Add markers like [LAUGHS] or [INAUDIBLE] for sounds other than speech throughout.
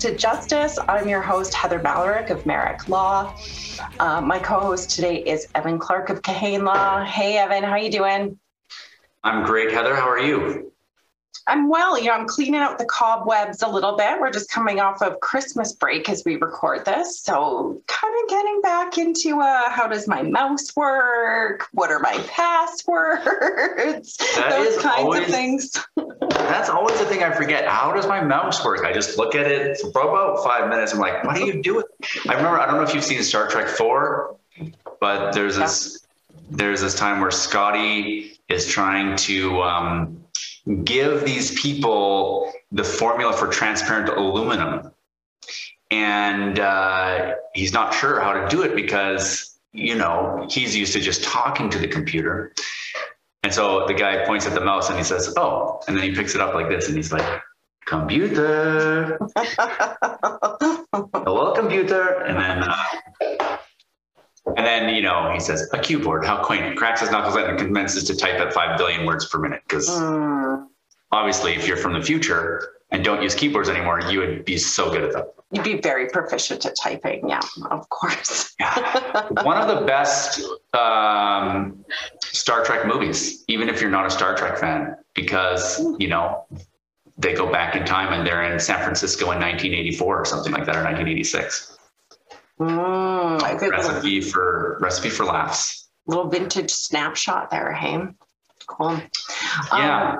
to Justice. I'm your host, Heather Malarick of Merrick Law. Uh, my co-host today is Evan Clark of Kahane Law. Hey, Evan, how are you doing? I'm great, Heather. How are you? I'm well. You know, I'm cleaning out the cobwebs a little bit. We're just coming off of Christmas break as we record this. So, kind of getting back into uh, how does my mouse work? What are my passwords? [LAUGHS] Those kinds always- of things. That's always the thing I forget. How does my mouse work? I just look at it for about five minutes. I'm like, what are you doing? I remember, I don't know if you've seen Star Trek 4, but there's this there's this time where Scotty is trying to um, give these people the formula for transparent aluminum. And uh, he's not sure how to do it because, you know, he's used to just talking to the computer. And so the guy points at the mouse and he says, Oh, and then he picks it up like this and he's like, Computer, [LAUGHS] hello, computer. And then, uh, and then, you know, he says, A keyboard, how quaint. Cracks his knuckles and commences to type at 5 billion words per minute. Because Mm, obviously, if you're from the future and don't use keyboards anymore, you would be so good at them. you'd be very proficient at typing. Yeah, of course. yeah. One of the best um, Star Trek movies, even if you're not a Star Trek fan, because, you know, they go back in time and they're in San Francisco in 1984 or something like that, or 1986. Mm, good little, Recipe for recipe for laughs. little vintage snapshot there, hey? Cool. Yeah.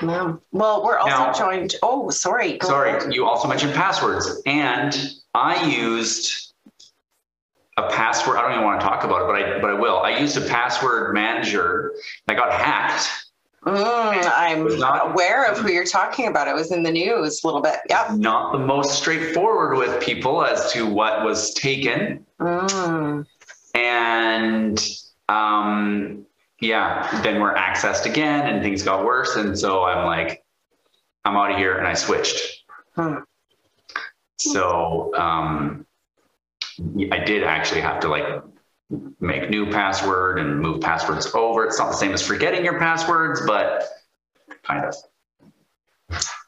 Um, yeah. Well, we're also Now- joined. Oh, sorry. go ahead. Sorry, you also mentioned passwords, and I used a password. I don't even want to talk about it, but I but I will. I used a password manager. I got hacked. Mm, I'm not- aware of who you're talking about. It was in the news a little bit. Yep. Not the most straightforward with people as to what was taken, Mm. and um, yeah, then we're accessed again, and things got worse, and so I'm like, I'm out of here, and I switched. Hmm. So um, I did actually have to like make new password and move passwords over. It's not the same as forgetting your passwords, but kind of.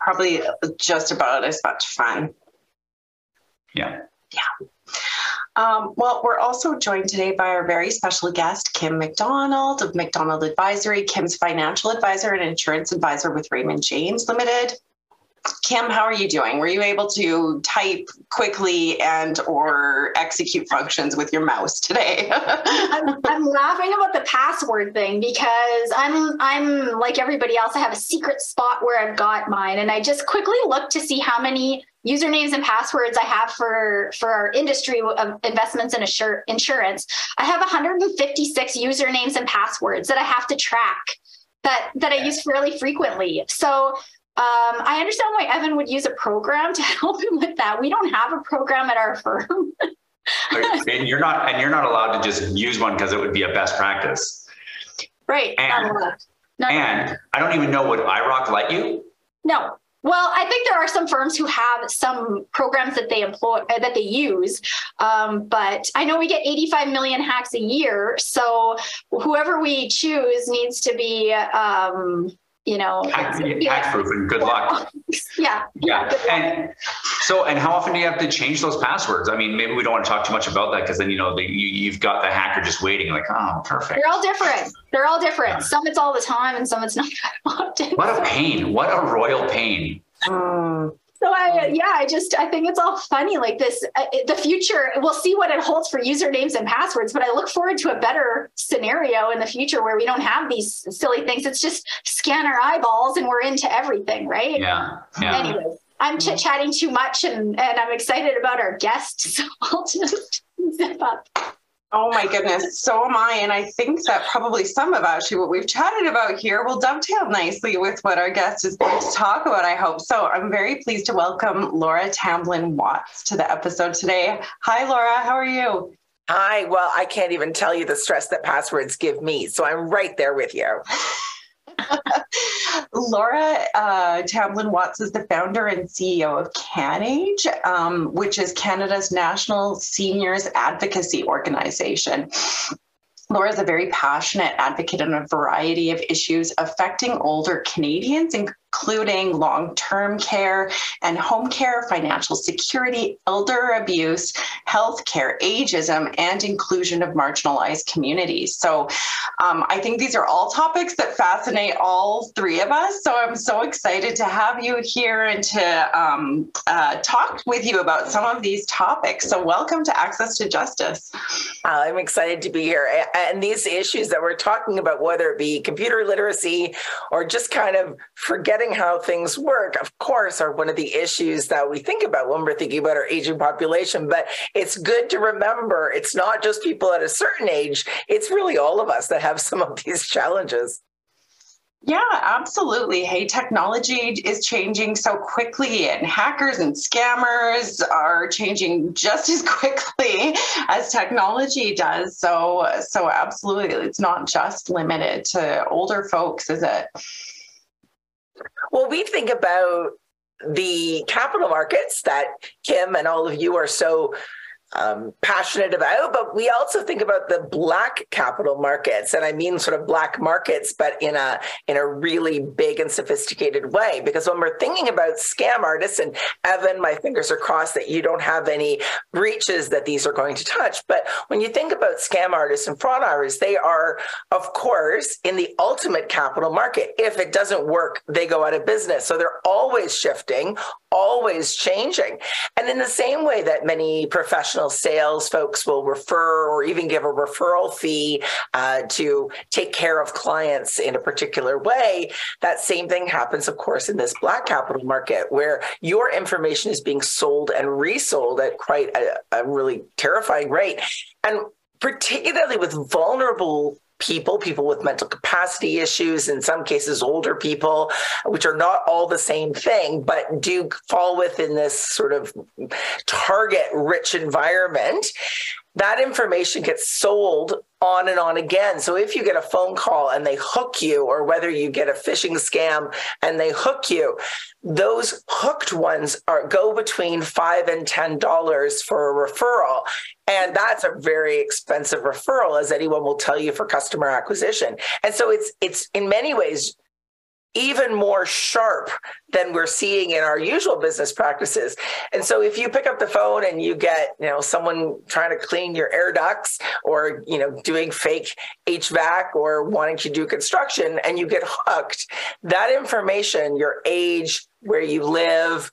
Probably just about as much fun. Yeah. Yeah. Um, well, we're also joined today by our very special guest, Kim McDonald of McDonald Advisory, Kim's financial advisor and insurance advisor with Raymond James Limited. Kim, how are you doing? Were you able to type quickly and or execute functions with your mouse today? I'm, [LAUGHS] I'm laughing about the password thing because I'm I'm like everybody else. I have a secret spot where I've got mine, and I just quickly looked to see how many usernames and passwords I have for for our industry of investments and assur- insurance. I have 156 usernames and passwords that I have to track that that I use fairly frequently. So. Um, I understand why Evan would use a program to [LAUGHS] help him with that. We don't have a program at our firm. [LAUGHS] and you're not and you're not allowed to just use one because it would be a best practice. Right. And-. And I don't even know would IIROC let you. No. Well, I think there are some firms who have some programs that they employ uh, that they use, um, but I know we get 85 million hacks a year. So whoever we choose needs to be, um, you know, Hack, yeah, hack proof and good luck. [LAUGHS] yeah, Yeah. good luck. And so, and how often do you have to change those passwords? I mean, maybe we don't want to talk too much about that because then, you know, the, you, you've got the hacker just waiting, like, oh, perfect. They're all different. They're all Yeah. different. Some it's all the time, and some it's not that [LAUGHS] often. What a pain. What a royal pain. Mm, So I, yeah, I just, I think it's all funny like this. Uh, the future, we'll see what it holds for usernames and passwords, but I look forward to a better scenario in the future where we don't have these silly things. It's just scan our eyeballs and we're into everything, right? Yeah. Yeah. Anyways, I'm chit chatting too much and, and I'm excited about our guest. [LAUGHS] So I'll just zip up. Oh my goodness, so am I. And I think that probably some of actually what we've chatted about here will dovetail nicely with what our guest is going to talk about, I hope. So I'm very pleased to welcome Laura Tamblyn Watts to the episode today. Hi, Laura, how are you? Hi. Well, I can't even tell you the stress that passwords give me. So I'm right there with you. [LAUGHS] Laura uh, Tamblyn Watts is the founder and CEO of CanAge, um, which is Canada's national seniors advocacy organization. Laura is a very passionate advocate on a variety of issues affecting older Canadians, including long term care and home care, financial security, elder abuse, health care, ageism, and inclusion of marginalized communities. So um, I think these are all topics that fascinate all three of us. So I'm so excited to have you here and to um, uh, talk with you about some of these topics. So welcome to Access to Justice. I'm excited to be here. And these issues that we're talking about, whether it be computer literacy or just kind of forgetting how things work, of course, are one of the issues that we think about when we're thinking about our aging population. But it's good to remember it's not just people at a certain age, it's really all of us that have some of these [LAUGHS] challenges. Yeah, absolutely. Hey, technology is changing so quickly, and hackers and scammers are changing just as [LAUGHS] quickly as technology does. So, so absolutely, it's not just limited to older folks, is it? Well, we think about the capital markets that Kim and all of you are so um, passionate about, but we also think about the black capital markets, and I mean sort of black markets, but in a in a really big and sophisticated way. Because when we're thinking about scam artists, and Evan, my fingers are crossed that you don't have any breaches that these are going to touch. But when you think about scam artists and fraud artists, they are, of course, in the ultimate capital market. If it doesn't work, they go out of business. So they're always shifting, always changing. And in the same way that many professional sales folks will refer or even give a referral fee uh, to take care of clients in a particular way, that same thing happens, of course, in this black capital market where your information is being sold and resold at quite a, a really terrifying rate. And particularly with vulnerable people, people with mental capacity issues, in some cases, older people, which are not all the same thing, but do fall within this sort of target rich environment. That information gets sold on and on again. So if you get a phone call and they hook you, or whether you get a phishing scam and they hook you, those hooked ones are go between five and ten dollars for a referral. And that's a very expensive referral, as anyone will tell you for customer acquisition. And so it's it's in many ways even more sharp than we're seeing in our usual business practices. And so if you pick up the phone and you get, you know, someone trying to clean your air ducts or, you know, doing fake HVAC or wanting to do construction and you get hooked, that information, your age, where you live,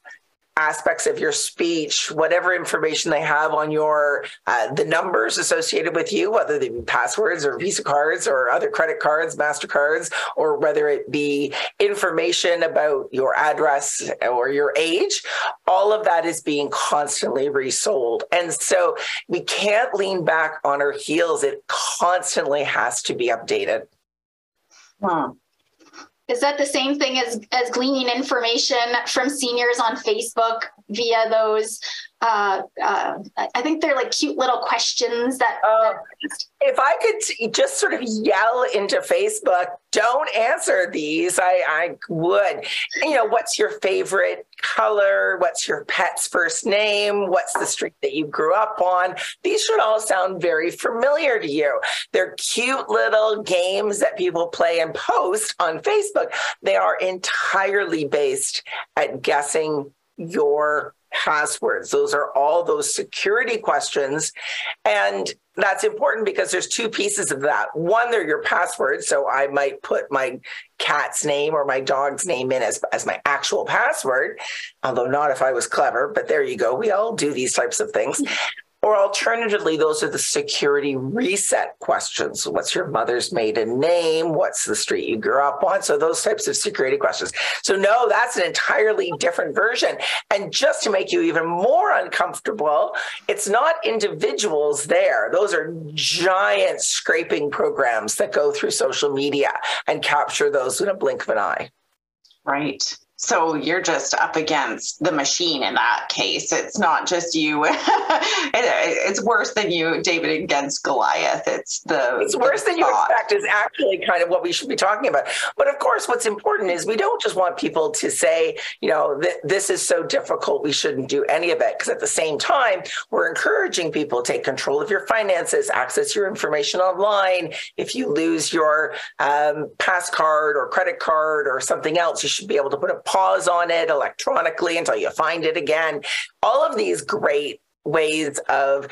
aspects of your speech, whatever information they have on your uh, the numbers associated with you, whether they be passwords or Visa cards or other credit cards, Mastercards, or whether it be information about your address or your age, all of that is being constantly resold, and so we can't lean back on our heels. It constantly has to be updated. Hmm. Is that the same thing as as gleaning information from seniors on Facebook via those uh, uh, I think they're like cute little questions that. Uh, if I could just sort of yell into Facebook, don't answer these, I, I would. You know, what's your favorite color? What's your pet's first name? What's the street that you grew up on? These should all sound very familiar to you. They're cute little games that people play and post on Facebook. They are entirely based at guessing your passwords. Those are all those security questions. And that's important because there's two pieces of that. One, they're your passwords. So I might put my cat's name or my dog's name in as, as my actual password, although not if I was clever, but there you go. We all do these types of things. Or alternatively, those are the security reset questions. What's your mother's maiden name? What's the street you grew up on? So those types of security questions. So no, that's an entirely different version. And just to make you even more uncomfortable, it's not individuals there. Those are giant scraping programs that go through social media and capture those in a blink of an eye. Right. So you're just up against the machine in that case. It's not just you. [LAUGHS] it, it's worse than you, David, against Goliath. It's the. It's worse the than thought. you expect is actually kind of what we should be talking about. But of course, what's important is we don't just want people to say, you know, th- this is so difficult, we shouldn't do any of it. Because at the same time, we're encouraging people to take control of your finances, access your information online. If you lose your um, pass card or credit card or something else, you should be able to put a pause on it electronically until you find it again. All of these great ways of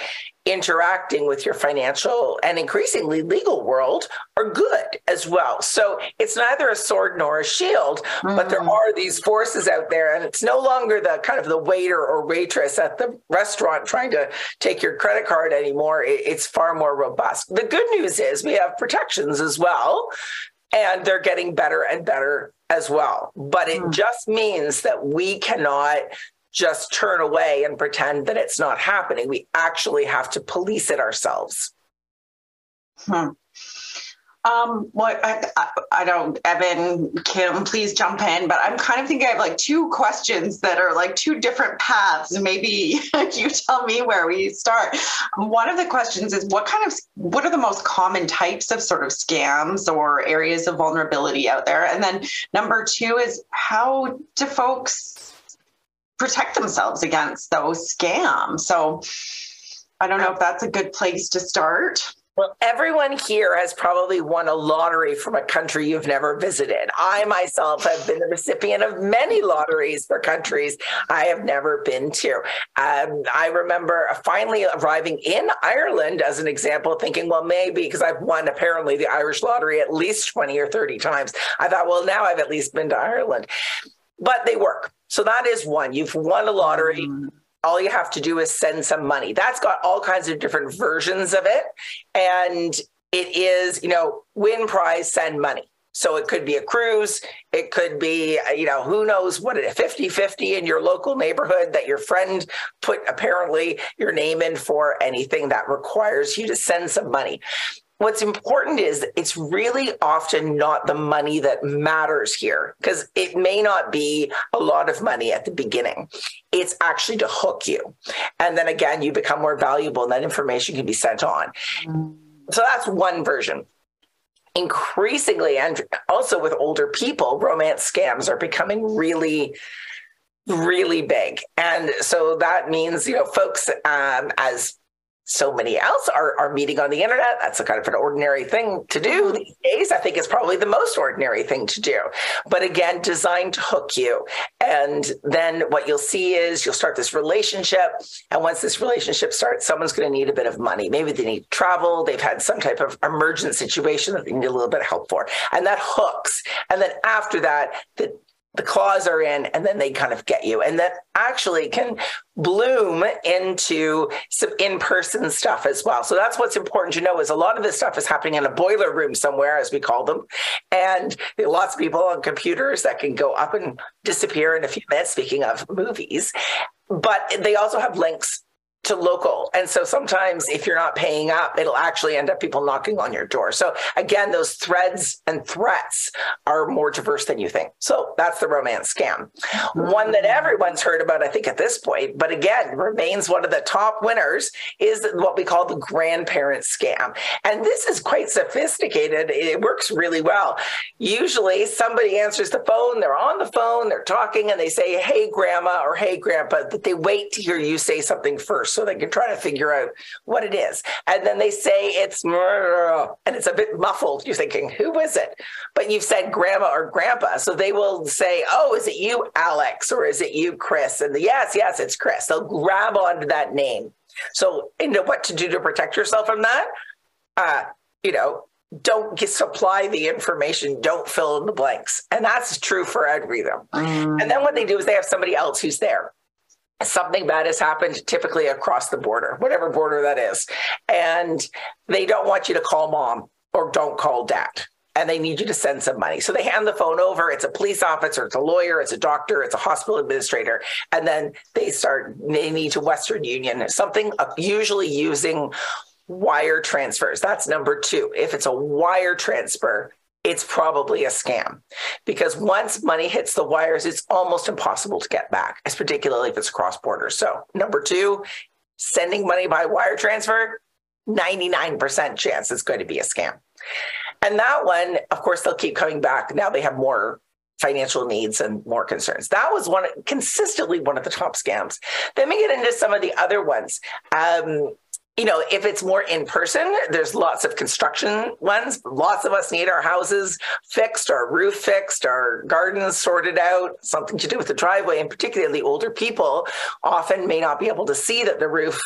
interacting with your financial and increasingly legal world are good as well. So it's neither a sword nor a shield, mm-hmm. but there mm. are these forces out there and it's no longer the kind of the waiter or waitress at the restaurant trying to take your credit card anymore. It's far more robust. The good news is we have protections as well and they're getting better and better as well. But it mm. just means that we cannot just turn away and pretend that it's not happening. We actually have to police it ourselves. Hmm. Um, I, I, I, don't, Evan, Kim, please jump in. But I'm kind of thinking I have like two questions that are like two different paths. Maybe [LAUGHS] you tell me where we start. One of the questions is what kind of, what are the most common types of sort of scams or areas of vulnerability out there? And then number two is how do folks protect themselves against those scams? So I don't know if that's a good place to start. Well, everyone here has probably won a lottery from a country you've never visited. I myself have been the recipient of many lotteries for countries I have never been to. Um, I remember finally arriving in Ireland as an example, thinking, well, maybe because I've won apparently the Irish lottery at least 20 or 30 times. I thought, well, now I've at least been to Ireland. But they work. So that is one. You've won a lottery. Mm all you have to do is send some money. That's got all kinds of different versions of it. And it is, you know, win prize, send money. So it could be a cruise. It could be, uh, you know, who knows what a 50 50 in your local neighborhood that your friend put apparently your name in for anything that requires you to send some money what's important is it's really often not the money that matters here because it may not be a lot of money at the beginning. It's actually to hook you. And then again, you become more valuable and that information can be sent on. So that's one version. Increasingly, and also with older people, romance scams are becoming really really big and so that means you know folks um, as so many else are, are meeting on the internet. That's a kind of an ordinary thing to do mm-hmm. these days. I think it's probably the most ordinary thing to do. But again, designed to hook you. And then what you'll see is you'll start this relationship. And once this relationship starts, someone's going to need a bit of money. Maybe they need travel. They've had some type of emergent situation that they need a little bit of help for. And that hooks. And then after that, the the claws are in and then they kind of get you. And that actually can bloom into some in-person stuff as well. So that's what's important to know is a lot of this stuff is happening in a boiler room somewhere as we call them. And lots of people on computers that can go up and disappear in a few minutes speaking of movies. But they also have links to local. And so sometimes if you're not paying up, it'll actually end up people knocking on your door. So again, those threads and threats are more diverse than you think. So that's the romance scam. One that everyone's heard about, I think, at this point, but again, remains one of the top winners is what we call the grandparent scam. And this is quite sophisticated. It works really well. Usually somebody answers the phone, they're on the phone, they're talking, and they say, Hey, grandma, or Hey, grandpa, but they wait to hear you say something first so they can try to figure out what it is. And then they say it's and it's a bit muffled. You're thinking, who is it? But you've said grandma or grandpa. So they will say, oh, is it you, Alex? Or is it you, Chris? And the, yes, yes, it's Chris. They'll grab onto that name. So, you know what to do to protect yourself from that? Uh, you know, don't get, supply the information, don't fill in the blanks. And that's true for everything. Mm. And then what they do is they have somebody else who's there something bad has happened typically across the border whatever border that is. And they don't want you to call mom or don't call dad. And they need you to send some money. So they hand the phone over. It's a police officer it's a lawyer it's a doctor it's a hospital administrator. And then they start they need to western union something usually using wire transfers. That's number two. If it's a wire transfer it's probably a scam because once money hits the wires, it's almost impossible to get back, as particularly if it's cross border. So, number two, sending money by wire transfer, 99% chance it's going to be a scam. And that one, of course, they'll keep coming back. Now they have more financial needs and more concerns. That was one consistently one of the top scams. Then we get into some of the other ones. Um, you know, if it's more in person, there's lots of construction ones. Lots of us need our houses fixed, our roof fixed, our gardens sorted out, something to do with the driveway. And particularly older people often may not be able to see that the roof,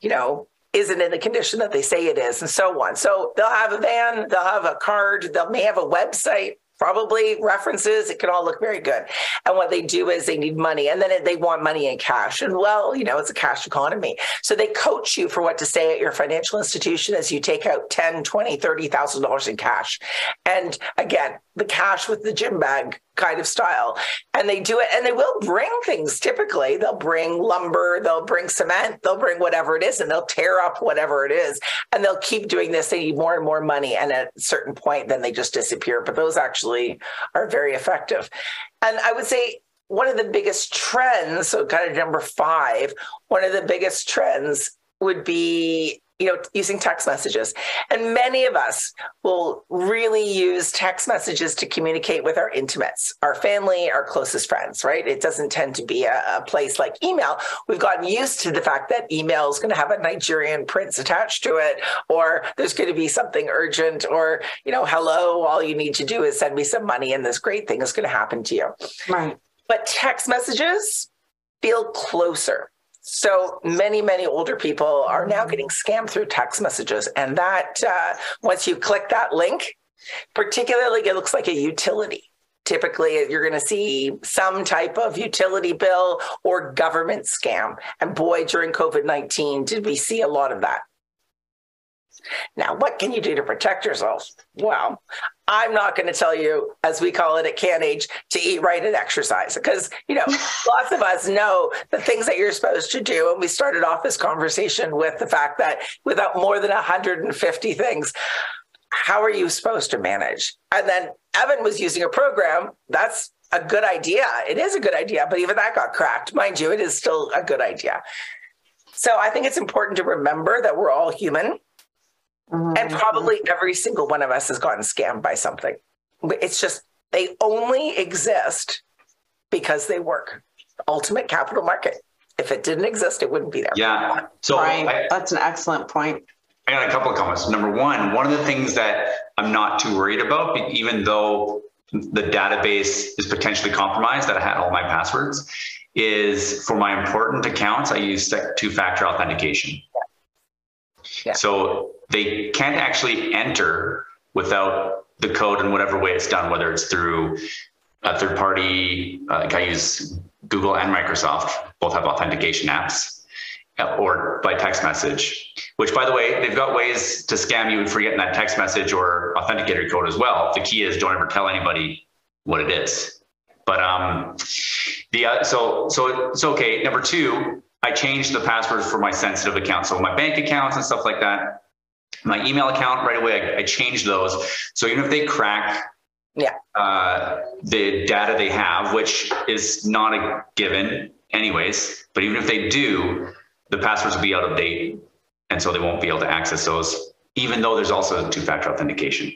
you know, isn't in the condition that they say it is, and so on. So they'll have a van, they'll have a card, they may have a website probably references. It can all look very good. And what they do is they need money and then they want money in cash. And well, you know, it's a cash economy. So they coach you for what to say at your financial institution as you take out 10, 20, $30,000 in cash. And again, the cash with the gym bag kind of style. And they do it and they will bring things typically. They'll bring lumber, they'll bring cement, they'll bring whatever it is, and they'll tear up whatever it is. And they'll keep doing this. They need more and more money. And at a certain point, then they just disappear. But those actually are very effective. And I would say one of the biggest trends, so kind of number five, one of the biggest trends would be you know, using text messages. And many of us will really use text messages to communicate with our intimates, our family, our closest friends, right? It doesn't tend to be a, a place like email. We've gotten used to the fact that email is going to have a Nigerian prince attached to it, or there's going to be something urgent, or, you know, hello, all you need to do is send me some money and this great thing is going to happen to you. Right. But text messages feel closer so many, many older people are now getting scammed through text messages. And that, uh, once you click that link, particularly it looks like a utility. Typically, you're going to see some type of utility bill or government scam. And boy, during COVID 19, did we see a lot of that. Now, what can you do to protect yourself? Well, I'm not going to tell you, as we call it at CanAge, to eat right and exercise because, you know, [LAUGHS] lots of us know the things that you're supposed to do. And we started off this conversation with the fact that without more than 150 things, how are you supposed to manage? And then Evan was using a program that's a good idea. It is a good idea, but even that got cracked. Mind you, it is still a good idea. So I think it's important to remember that we're all human Mm-hmm. And probably every single one of us has gotten scammed by something. It's just they only exist because they work. Ultimate capital market. If it didn't exist, it wouldn't be there. Yeah. So right. I, that's an excellent point. I got a couple of comments. Number one, one of the things that I'm not too worried about, even though the database is potentially compromised, that I had all my passwords, is for my important accounts, I use two factor authentication. Yeah. So they can't actually enter without the code in whatever way it's done, whether it's through a third party, uh, like I use Google and Microsoft, both have authentication apps, uh, or by text message, which by the way, they've got ways to scam you for getting that text message or authenticator code as well. The key is don't ever tell anybody what it is. But um, the uh, so so it's okay. Number two, I changed the password for my sensitive accounts, so my bank accounts and stuff like that my email account right away. I, I changed those. So even if they crack yeah. Uh, the data they have, which is not a given anyways, but even if they do, the passwords will be out of date. And so they won't be able to access those, even though there's also two-factor authentication.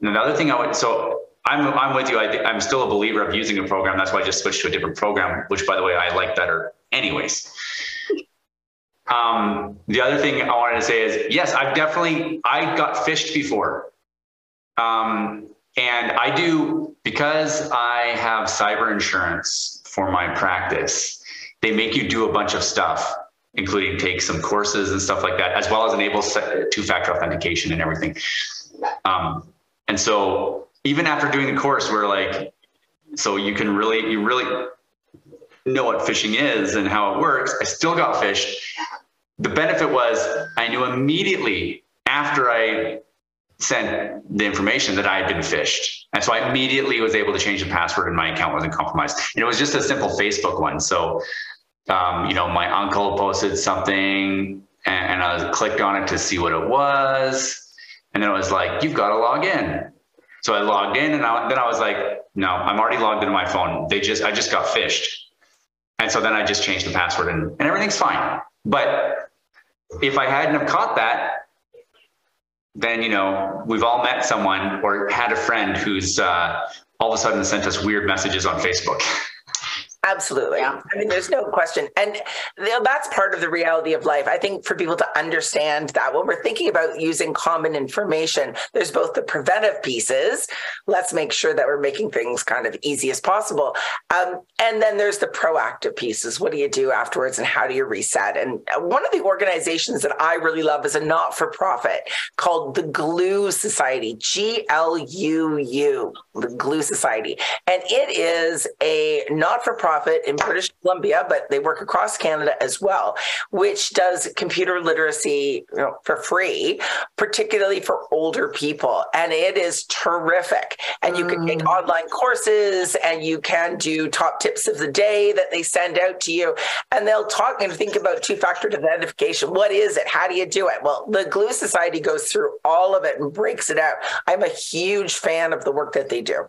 And another thing I would, so I'm, I'm with you. I, I'm still a believer of using a program. That's why I just switched to a different program, which by the way, I like better anyways. Um, the other thing I wanted to say is, yes, I've definitely I got phished before, um, and I do because I have cyber insurance for my practice. They make you do a bunch of stuff, including take some courses and stuff like that, as well as enable two-factor authentication and everything. Um, and so even after doing the course, we're like, so you can really, you really know what phishing is and how it works. I still got phished. The benefit was I knew immediately after I sent the information that I had been phished. And so I immediately was able to change the password and my account wasn't compromised. And it was just a simple Facebook one. So, um, you know, my uncle posted something and, and I clicked on it to see what it was. And then it was like, you've got to log in. So I logged in and I, then I was like, no, I'm already logged into my phone. They just, I just got phished. And so then I just changed the password and, and everything's fine. But if I hadn't have caught that, then, you know, we've all met someone or had a friend who's uh, all of a sudden sent us weird messages on Facebook. [LAUGHS] Absolutely. Yeah. I mean, there's no question. And that's part of the reality of life. I think for people to understand that when we're thinking about using common information, there's both the preventive pieces. Let's make sure that we're making things kind of easy as possible. Um, and then there's the proactive pieces. What do you do afterwards and how do you reset? And one of the organizations that I really love is a not for profit called the Gluu Society, G L U U, the Gluu Society. And it is a not for profit nonprofit in British Columbia, but they work across Canada as well, which does computer literacy you know, for free, particularly for older people. And it is terrific. And you can take mm. online courses and you can do top tips of the day that they send out to you. And they'll talk and think about two factor authentication. What is it? How do you do it? Well, the Gluu Society goes through all of it and breaks it out. I'm a huge fan of the work that they do.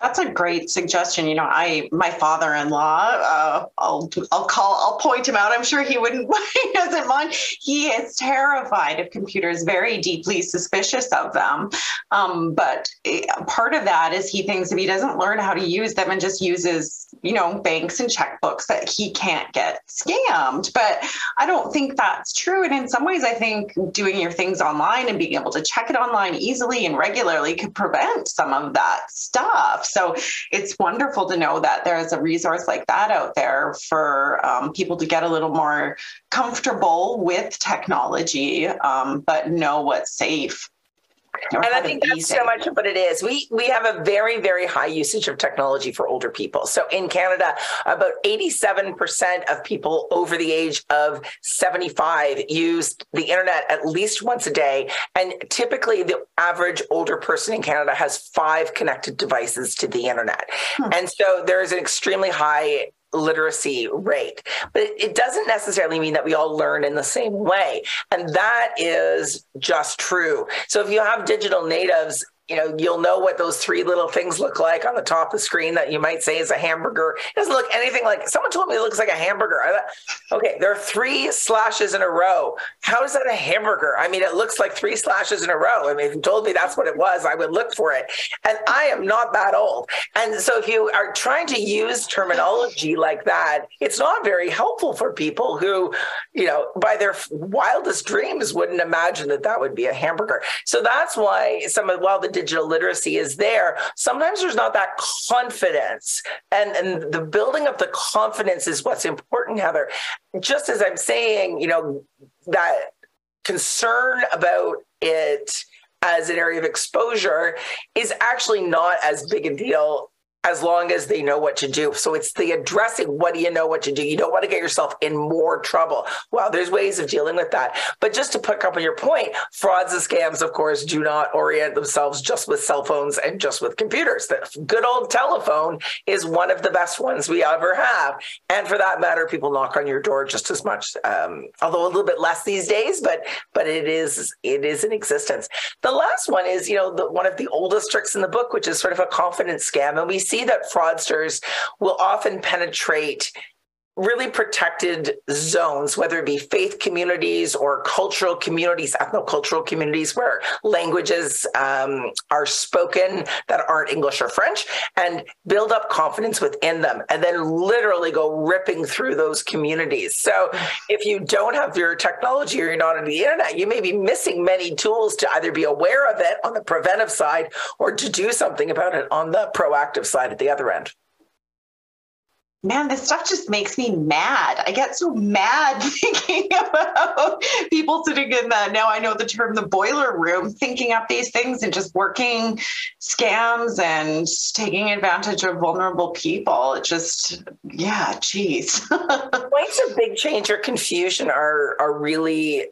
That's a great suggestion. You know, I my father-in-law, uh, I'll I'll call I'll point him out. I'm sure he wouldn't [LAUGHS] he doesn't mind. He is terrified of computers, very deeply suspicious of them. Um, but eh, part of that is he thinks if he doesn't learn how to use them and just uses you know banks and checkbooks that he can't get scammed. But I don't think that's true. And in some ways, I think doing your things online and being able to check it online easily and regularly could prevent some of that stuff. So it's wonderful to know that there's a resource like that out there for um, people to get a little more comfortable with technology, um, but know what's safe and I think that's so much of what it is. We we have a very very high usage of technology for older people. So in Canada, about 87% of people over the age of 75 use the internet at least once a day, and typically the average older person in Canada has five connected devices to the internet. Hmm. And so there is an extremely high literacy rate. But it doesn't necessarily mean that we all learn in the same way. And that is just true. So if you have digital natives you know, you'll know what those three little things look like on the top of the screen that you might say is a hamburger. It doesn't look anything like someone told me it looks like a hamburger. I thought, okay, there are three slashes in a row. How is that a hamburger? I mean, it looks like three slashes in a row. I mean, if you told me that's what it was, I would look for it. And I am not that old. And so if you are trying to use terminology like that, it's not very helpful for people who, you know, by their wildest dreams wouldn't imagine that that would be a hamburger. So that's why some of, while the digital literacy is there, sometimes there's not that confidence. And, and the building of the confidence is what's important, Heather. Just as I'm saying, you know, that concern about it as an area of exposure is actually not as big a deal as long as they know what to do. So it's the addressing what do you know what to do? You don't want to get yourself in more trouble. Well, there's ways of dealing with that. But just to pick up on your point, frauds and scams, of course, do not orient themselves just with cell phones and just with computers. The good old telephone is one of the best ones we ever have. And for that matter, people knock on your door just as much, um, although a little bit less these days, but but it is it is in existence. The last one is, you know, the, one of the oldest tricks in the book, which is sort of a confidence scam. And we see see that fraudsters will often penetrate really protected zones, whether it be faith communities or cultural communities, ethnocultural communities where languages um, are spoken that aren't English or French, and build up confidence within them, and then literally go ripping through those communities. So if you don't have your technology or you're not on the internet, you may be missing many tools to either be aware of it on the preventive side or to do something about it on the proactive side at the other end man, this stuff just makes me mad. I get so mad [LAUGHS] thinking about people sitting in the now I know the term the boiler room, thinking up these things and just working scams and taking advantage of vulnerable people. It just, yeah, geez. [LAUGHS] Points of big change or confusion are are really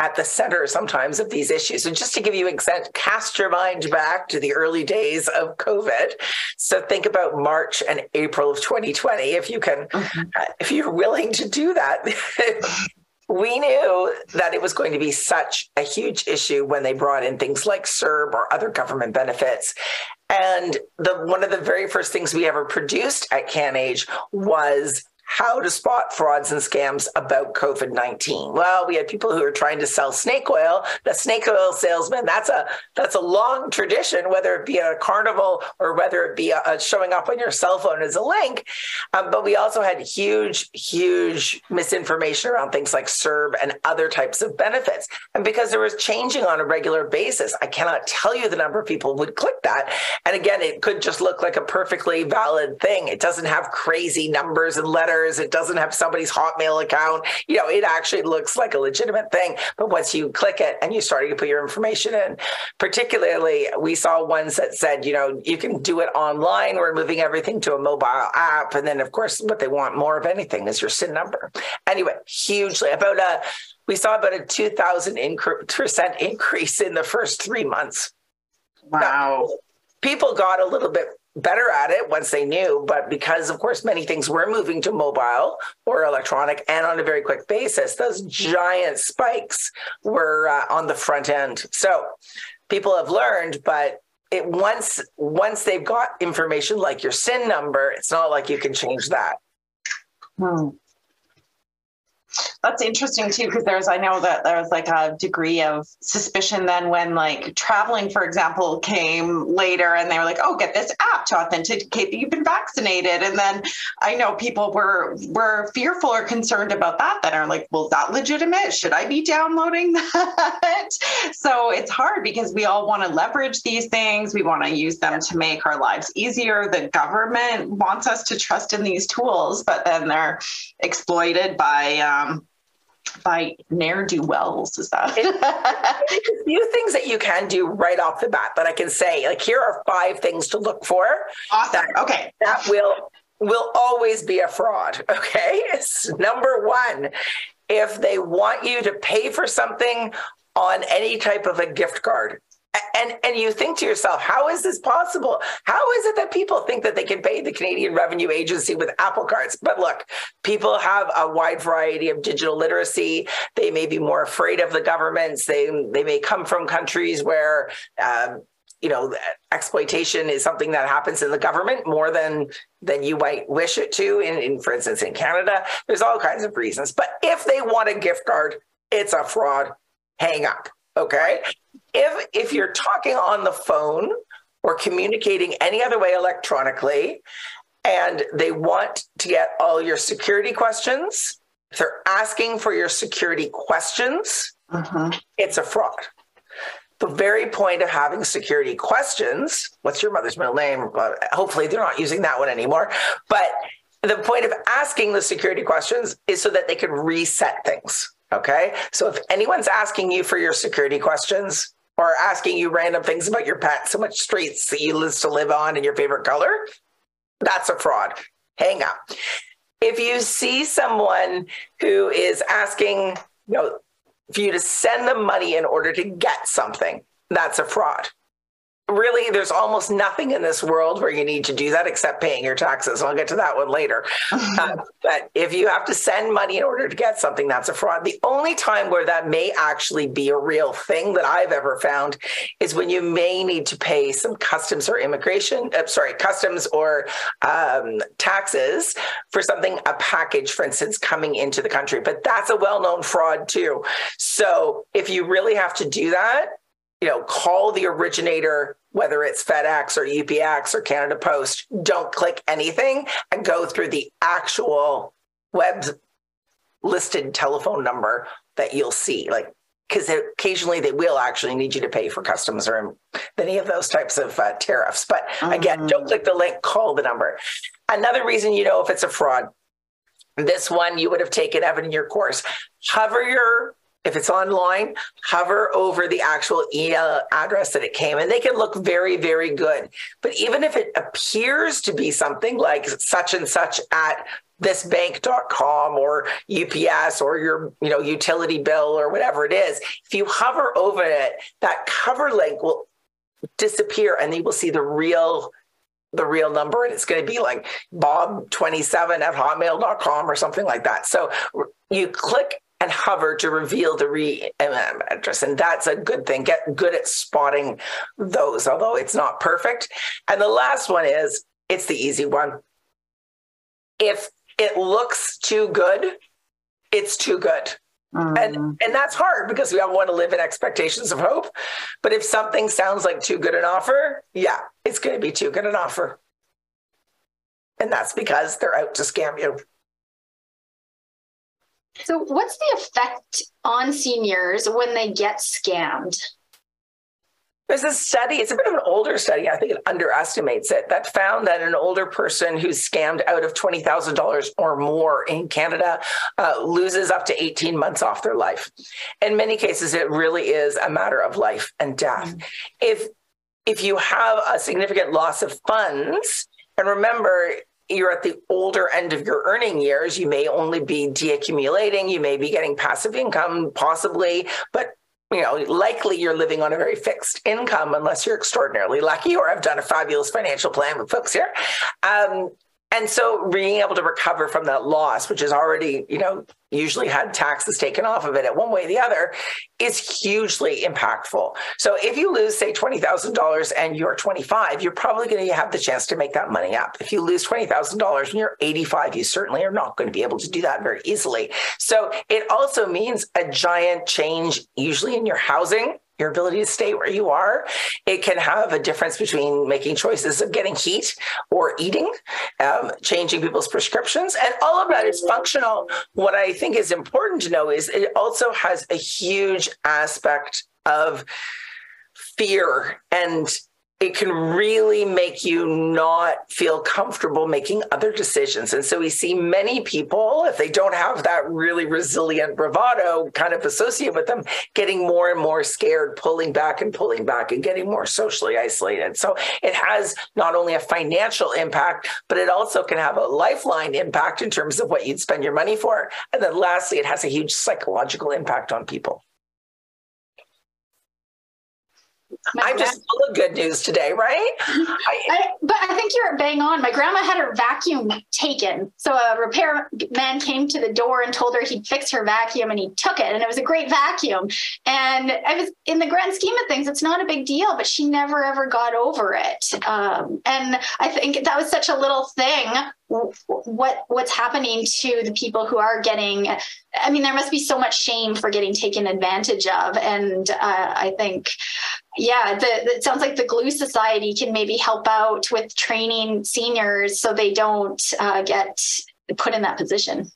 at the center sometimes of these issues. And just to give you an example, cast your mind back to the early days of COVID. So think about March and April of 2020, if you can, mm-hmm. uh, if you're willing to do that. [LAUGHS] we knew that it was going to be such a huge issue when they brought in things like CERB or other government benefits. And the one of the very first things we ever produced at CanAge was how to spot frauds and scams about COVID 19. Well, we had people who were trying to sell snake oil. The snake oil salesman, that's a that's a long tradition, whether it be at a carnival or whether it be a, a showing up on your cell phone as a link. Um, but we also had huge, huge misinformation around things like CERB and other types of benefits. And because there was changing on a regular basis, I cannot tell you the number of people would click that. And again, it could just look like a perfectly valid thing. It doesn't have crazy numbers and letters it doesn't have somebody's Hotmail account. You know, it actually looks like a legitimate thing. But once you click it and you start to put your information in, particularly we saw ones that said, you know, you can do it online. We're moving everything to a mobile app. And then, of course, what they want more of anything is your SIN number. Anyway, hugely about a, we saw about a 2000 percent increase in the first three months. Wow. Now, people got a little bit better at it once they knew, but because of course many things were moving to mobile or electronic and on a very quick basis, those giant spikes were uh, on the front end. So people have learned, but it once once they've got information like your SIN number, it's not like you can change that. Hmm. That's interesting too, because there's I know that there was like a degree of suspicion then when like traveling, for example, came later and they were like, oh, get this app to authenticate that you've been vaccinated. And then I know people were were fearful or concerned about that Then are like, well, is that legitimate? Should I be downloading [LAUGHS] that? so it's hard because we all want to leverage these things. We want to use them to make our lives easier. The government wants us to trust in these tools, but then they're exploited by um, Um, by ne'er do wells. Is that [LAUGHS] a few things that you can do right off the bat that I can say? Like here are five things to look for. Awesome. That, okay. That will will always be a fraud. [LAUGHS] Okay. It's number one, if they want you to pay for something on any type of a gift card, and and you think to yourself how is this possible? How is it that people think that they can pay the canadian revenue agency with apple cards? But look people have a wide variety of digital literacy. They may be more afraid of the governments. They they may come from countries where um, you know exploitation is something that happens in the government more than than you might wish it to in, in for instance in canada. There's all kinds of reasons. But if they want a gift card it's a fraud. Hang up okay if if you're talking on the phone or communicating any other way electronically and they want to get all your security questions if they're asking for your security questions uh-huh. it's a fraud. The very point of having security questions what's your mother's middle name? Hopefully they're not using that one anymore but the point of asking the security questions is so that they can reset things okay? So if anyone's asking you for your security questions or asking you random things about your pet, so much streets that you used to live on and your favorite color, that's a fraud. Hang up. If you see someone who is asking, you know, for you to send them money in order to get something, that's a fraud really there's almost nothing in this world where you need to do that except paying your taxes. I'll get to that one later. Uh, [LAUGHS] but if you have to send money in order to get something that's a fraud. The only time where that may actually be a real thing that i've ever found is when you may need to pay some customs or immigration uh, sorry customs or um, taxes for something a package for instance coming into the country. But that's a well-known fraud too. So if you really have to do that you know, call the originator, whether it's FedEx or UPS or Canada Post. Don't click anything and go through the actual web listed telephone number that you'll see. Like, because occasionally they will actually need you to pay for customs or any of those types of uh, tariffs. But again, mm. don't click the link, call the number. Another reason you know if it's a fraud, this one you would have taken Evan in your course. Hover your if it's online, hover over the actual email address that it came, and they can look very, very good. But even if it appears to be something like such and such at thisbank.com or UPS or your you know utility bill or whatever it is, if you hover over it, that cover link will disappear, and you will see the real the real number. And it's going to be like bob27 at hotmail.com or something like that. So you click and recover to reveal the re address. And that's a good thing. Get good at spotting those, although it's not perfect. And the last one is it's the easy one. If it looks too good, it's too good. Mm. And and that's hard because we all want to live in expectations of hope. But if something sounds like too good an offer, yeah, it's going to be too good an offer. And that's because they're out to scam you. So, what's the effect on seniors when they get scammed? There's a study, it's a bit of an older study, I think it underestimates it, that found that an older person who's scammed out of $20,000 or more in Canada uh, loses up to 18 months off their life. In many cases, it really is a matter of life and death. Mm-hmm. If if you have a significant loss of funds, and remember, you're at the older end of your earning years, you may only be deaccumulating, you may be getting passive income, possibly, but you know, likely you're living on a very fixed income unless you're extraordinarily lucky or have done a fabulous financial plan with folks here. Um, and so being able to recover from that loss, which is already, you know, usually had taxes taken off of it at one way or the other, is hugely impactful. So if you lose, say, $20,000 and you're 25, you're probably going to have the chance to make that money up. If you lose $20,000 and you're 85, you certainly are not going to be able to do that very easily. So it also means a giant change, usually in your housing your ability to stay where you are. It can have a difference between making choices of getting heat or eating, um, changing people's prescriptions, and all of that is functional. What I think is important to know is it also has a huge aspect of fear and it can really make you not feel comfortable making other decisions. And so we see many people, if they don't have that really resilient bravado kind of associated with them, getting more and more scared, pulling back and pulling back and getting more socially isolated. So it has not only a financial impact, but it also can have a lifeline impact in terms of what you'd spend your money for. And then lastly, it has a huge psychological impact on people. I'm just full of good news today, right? [LAUGHS] I, I, but I think you're bang on. My grandma had her vacuum taken. So a repair man came to the door and told her he'd fix her vacuum and he took it. And it was a great vacuum. And I was in the grand scheme of things, it's not a big deal, but she never ever got over it. Um, and I think that was such a little thing what what's happening to the people who are getting i mean there must be so much shame for getting taken advantage of and uh, i think yeah the, it sounds like the Gluu Society can maybe help out with training seniors so they don't uh, get put in that position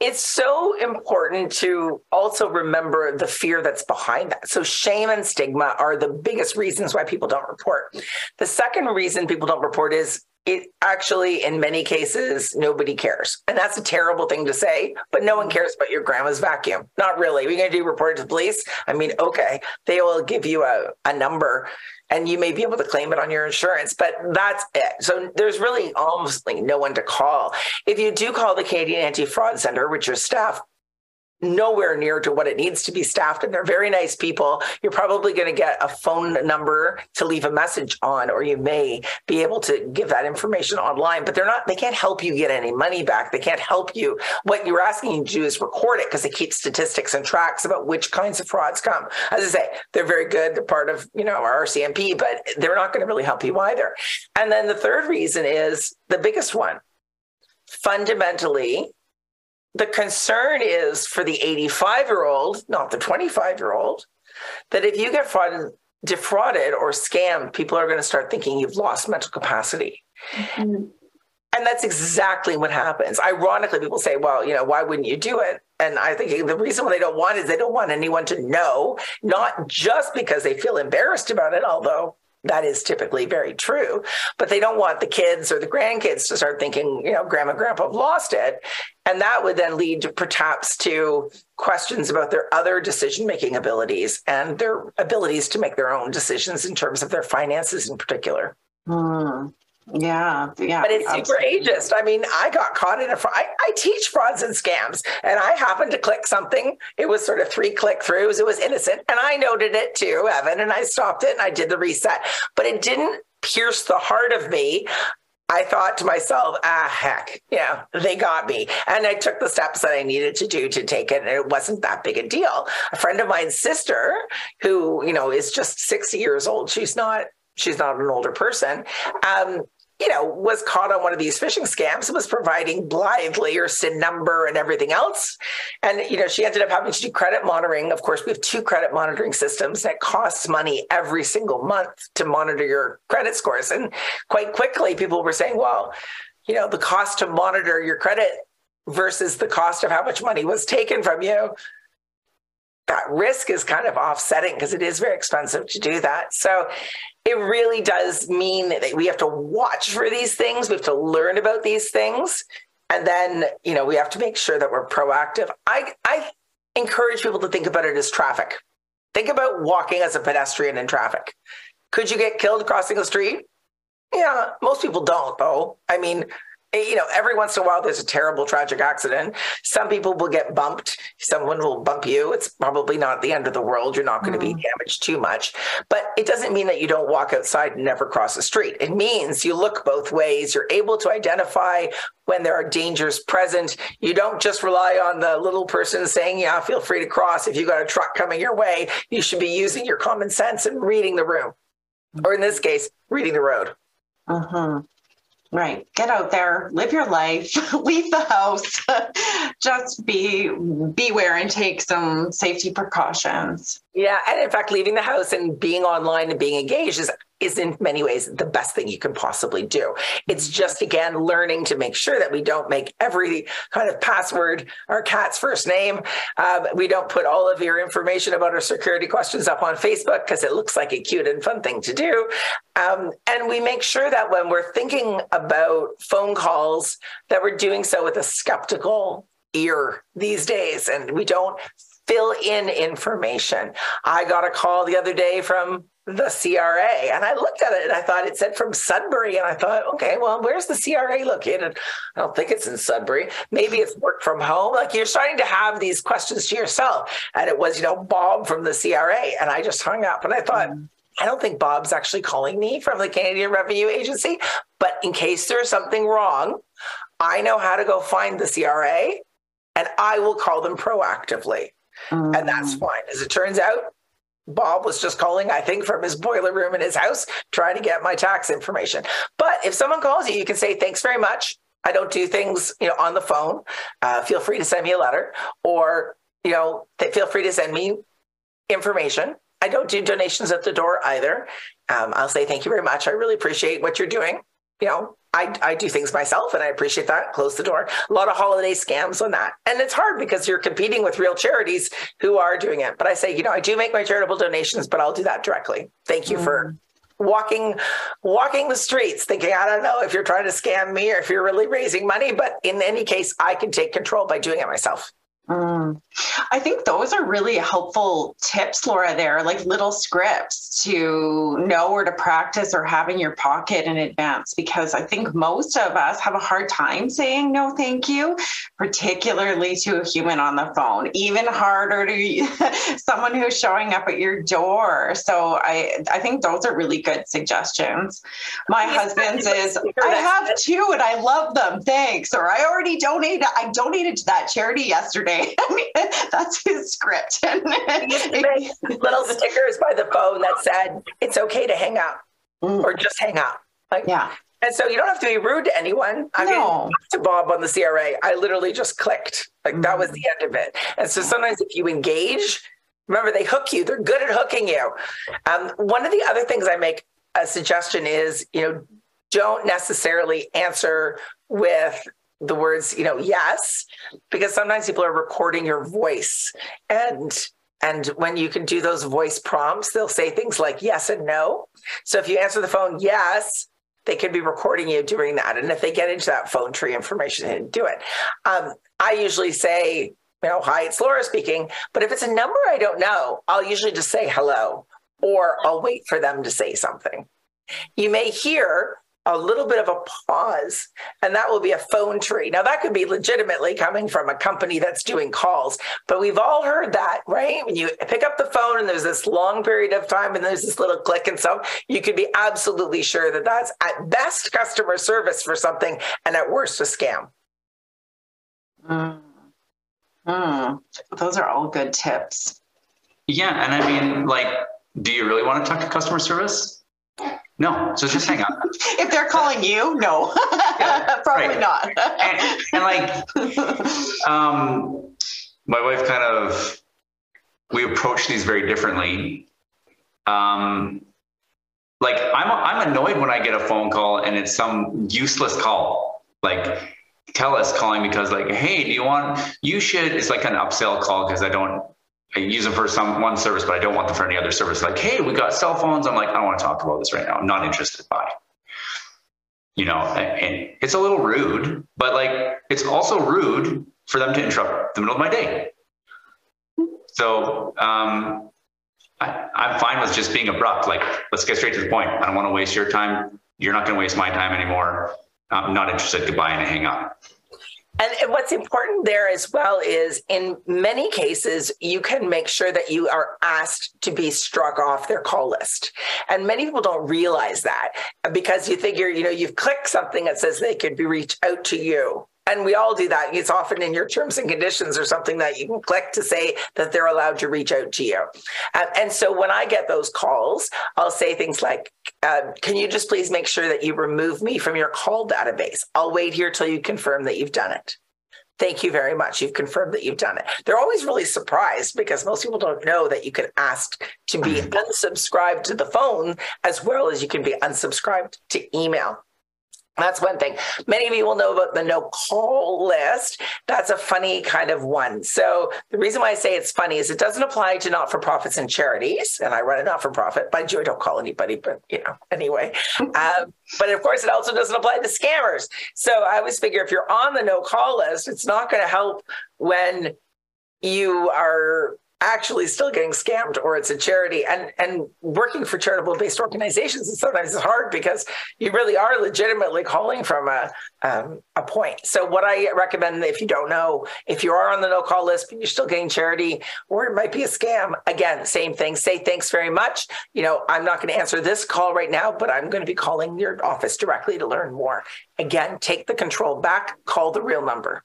it's so important to also remember the fear that's behind that. So, shame and stigma are the biggest reasons why people don't report. The second reason people don't report is it actually in many cases nobody cares. And that's a terrible thing to say but no one mm-hmm. cares about your grandma's vacuum. Not really. We're going to do report to the police i mean okay they will give you a, a number and you may be able to claim it on your insurance but that's it. So there's really almost like no one to call. If you do call the canadian anti-fraud center which your staff nowhere near to what it needs to be staffed and they're very nice people. You're probably going to get a phone number to leave a message on or you may be able to give that information online but they're not they can't help you get any money back. They can't help you. What you're asking you to do is record it because they keep statistics and tracks about which kinds of frauds come. As i say they're very good they're part of you know our rcmp but they're not going to really help you either. And then the third reason is the biggest one. Fundamentally the concern is for the 85 year old, not the 25 year old, that if you get fraud, defrauded or scammed, people are going to start thinking you've lost mental capacity. Mm-hmm. And that's exactly what happens. Ironically, people say, well, you know, why wouldn't you do it? And I think the reason why they don't want is they don't want anyone to know, not just because they feel embarrassed about it, although that is typically very true. But they don't want the kids or the grandkids to start thinking, you know, grandma, grandpa have lost it. And that would then lead to perhaps to questions about their other decision making abilities and their abilities to make their own decisions in terms of their finances in particular. Hmm. Yeah, yeah. But it's super ageist. I mean, I got caught in a fraud. I, I teach frauds and scams, and I happened to click something. It was sort of three click throughs. It was innocent, and I noted it too, Evan, and I stopped it and I did the reset. But it didn't pierce the heart of me I thought to myself, ah, heck, yeah, they got me. And I took the steps that I needed to do to take it. And it wasn't that big a deal. A friend of mine's sister, who, you know, is just 60 years old, she's not, she's not an older person. Um, you know, was caught on one of these phishing scams was providing blithely her SIN number and everything else. And, you know, she ended up having to do credit monitoring. Of course, we have two credit monitoring systems that costs money every single month to monitor your credit scores. And quite quickly, people were saying, well, you know, the cost to monitor your credit versus the cost of how much money was taken from you that risk is kind of offsetting because it is very expensive to do that. So it really does mean that we have to watch for these things. We have to learn about these things. And then, you know, we have to make sure that we're proactive. I, I encourage people to think about it as traffic. Think about walking as a pedestrian in traffic. Could you get killed crossing the street? Yeah, most people don't, though. I mean, you know, every once in a while there's a terrible tragic accident. Some people will get bumped. Someone will bump you. It's probably not the end of the world. You're not going mm. to be damaged too much. But it doesn't mean that you don't walk outside and never cross the street. It means you look both ways. You're able to identify when there are dangers present. You don't just rely on the little person saying, yeah, feel free to cross. If you got a truck coming your way, you should be using your common sense and reading the room. Or in this case, reading the road. Uh-huh. Right. Get out there, live your life, [LAUGHS] leave the house. [LAUGHS] Just be beware and take some safety precautions. Yeah, and in fact, leaving the house and being online and being engaged is is in many ways the best thing you can possibly do. It's mm-hmm. just again learning to make sure that we don't make every kind of password our cat's first name. Um, we don't put all of your information about our security questions up on Facebook because it looks like a cute and fun thing to do. Um, and we make sure that when we're thinking about phone calls, that we're doing so with a skeptical ear these days, and we don't fill in information. I got a call the other day from the CRA. And I looked at it and I thought it said from Sudbury. And I thought, okay, well, where's the CRA located? I don't think it's in Sudbury. Maybe it's work from home. Like you're starting to have these questions to yourself. And it was, you know, Bob from the CRA. And I just hung up and I thought, mm. I don't think Bob's actually calling me from the Canadian Revenue Agency. But in case there's something wrong, I know how to go find the CRA and I will call them proactively. Mm. And that's mm. fine. As it turns out, Bob was just calling, I think, from his boiler room in his house, trying to get my tax information. But if someone calls you, you can say, thanks very much. I don't do things, you know, on the phone. Uh, feel free to send me a letter or, you know, feel free to send me information. I don't do donations at the door either. Um, I'll say thank you very much. I really appreciate what you're doing. You know, I, I do things myself and I appreciate that. Close the door. A lot of holiday scams on that. And it's hard because you're competing with real charities who are doing it. But I say, you know, I do make my charitable donations, but I'll do that directly. Thank you mm. for walking walking the streets thinking i don't know if you're trying to scam me or if you're really raising money but in any case i can take control by doing it myself Mm. I think those are really helpful tips, Laura, there, like little scripts to know where to practice or have in your pocket in advance, because I think most of us have a hard time saying no, thank you, particularly to a human on the phone, even harder to [LAUGHS] someone who's showing up at your door. So I, I think those are really good suggestions. My husband's is, I have two and I love them. Thanks. Or I already donated, I donated to that charity yesterday [LAUGHS] I that's his script. [LAUGHS] little [LAUGHS] stickers by the phone that said, it's okay to hang up mm. or just hang up. Like, yeah. And so you don't have to be rude to anyone. I no. mean, to Bob on the CRA, I literally just clicked. Like mm. that was the end of it. And so sometimes if you engage, remember they hook you. They're good at hooking you. Um, one of the other things I make a suggestion is, you know, don't necessarily answer with the words, you know, yes, because sometimes people are recording your voice. And and when you can do those voice prompts, they'll say things like yes and no. So if you answer the phone yes, they could be recording you doing that. And if they get into that phone tree information and do it. Um, I usually say, you know, hi, it's Laura speaking. But if it's a number I don't know, I'll usually just say hello or I'll wait for them to say something. You may hear a little bit of a pause, and that will be a phone tree. Now, that could be legitimately coming from a company that's doing calls, but we've all heard that, right? When you pick up the phone and there's this long period of time and there's this little click and so you could be absolutely sure that that's at best customer service for something and at worst a scam. Mm. Mm. Those are all good tips. Yeah, and I mean, like, do you really want to talk to customer service? No, so just hang up. [LAUGHS] if they're calling you, no, yeah, [LAUGHS] probably right. not. and, and, like, um, my wife kind of, we approach these very differently. Um, like I'm, I'm annoyed when I get a phone call and it's some useless call, like TELUS calling because like, hey, do you want? You should. It's like an upsell call because I don't I use them for some one service, but I don't want them for any other service. Like, hey, we got cell phones. I'm like, I don't want to talk about this right now. I'm not interested. Bye. You know, and it's a little rude, but like it's also rude for them to interrupt the middle of my day. So um, I, I'm fine with just being abrupt. Like, let's get straight to the point. I don't want to waste your time. You're not going to waste my time anymore. I'm not interested. Goodbye, and I hang up. And what's important there as well is in many cases, you can make sure that you are asked to be struck off their call list. And many people don't realize that because you figure, you know, you've clicked something that says they could be reached out to you and we all do that. It's often in your terms and conditions or something that you can click to say that they're allowed to reach out to you. Um, and so when I get those calls, I'll say things like, uh, "Can you just please make sure that you remove me from your call database? I'll wait here till you confirm that you've done it." Thank you very much. You've confirmed that you've done it. They're always really surprised because most people don't know that you can ask to be mm-hmm. unsubscribed to the phone as well as you can be unsubscribed to email. That's one thing. Many of you will know about the no call list. That's a funny kind of one. So the reason why I say it's funny is it doesn't apply to not for profits and charities. And I run a not for profit. By the way, I don't call anybody, but you know, anyway. [LAUGHS] um, but of course, it also doesn't apply to scammers. So I always figure if you're on the no call list, it's not going to help when you are actually still getting scammed or it's a charity. And and working for charitable based organizations is sometimes hard because you really are legitimately calling from a um, a point. So what i recommend if you don't know if you are on the no call list but you're still getting charity or it might be a scam again same thing. Say thanks very much. You know i'm not going to answer this call right now but i'm going to be calling your office directly to learn more. Again take the control back call the real number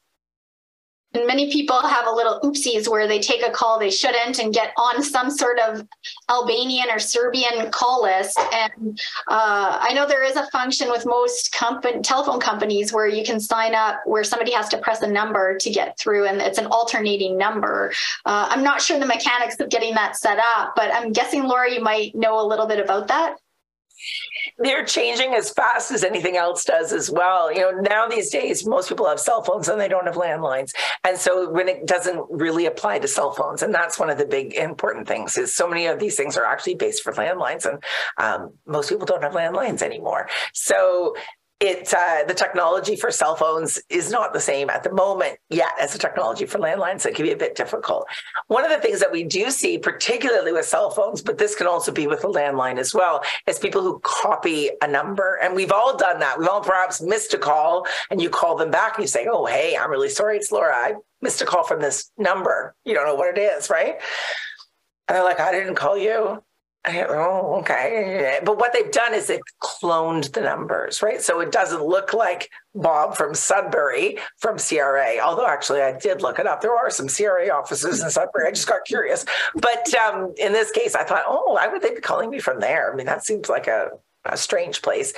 and many people have a little oopsies where they take a call they shouldn't and get on some sort of Albanian or Serbian call list. And uh, I know there is a function with most company, telephone companies where you can sign up where somebody has to press a number to get through, and it's an alternating number. Uh, I'm not sure the mechanics of getting that set up, but I'm guessing, Laura, you might know a little bit about that they're changing as fast as anything else does as well. You know, now these days, most people have cell phones and they don't have landlines. And so when it doesn't really apply to cell phones, and that's one of the big important things is so many of these things are actually based for landlines and um, most people don't have landlines anymore. So it uh, the technology for cell phones is not the same at the moment yet as the technology for landlines. So it can be a bit difficult. One of the things that we do see, particularly with cell phones, but this can also be with a landline as well, is people who copy a number. And we've all done that. We've all perhaps missed a call and you call them back and you say, Oh, hey, I'm really sorry. It's Laura. I missed a call from this number. You don't know what it is, right? And they're like, I didn't call you. Oh, okay. But what they've done is they've cloned the numbers, right? So it doesn't look like Bob from Sudbury from CRA. Although actually, I did look it up. There are some CRA offices in Sudbury. I just got curious. But um, in this case, I thought, oh, why would they be calling me from there? I mean, that seems like a a strange place.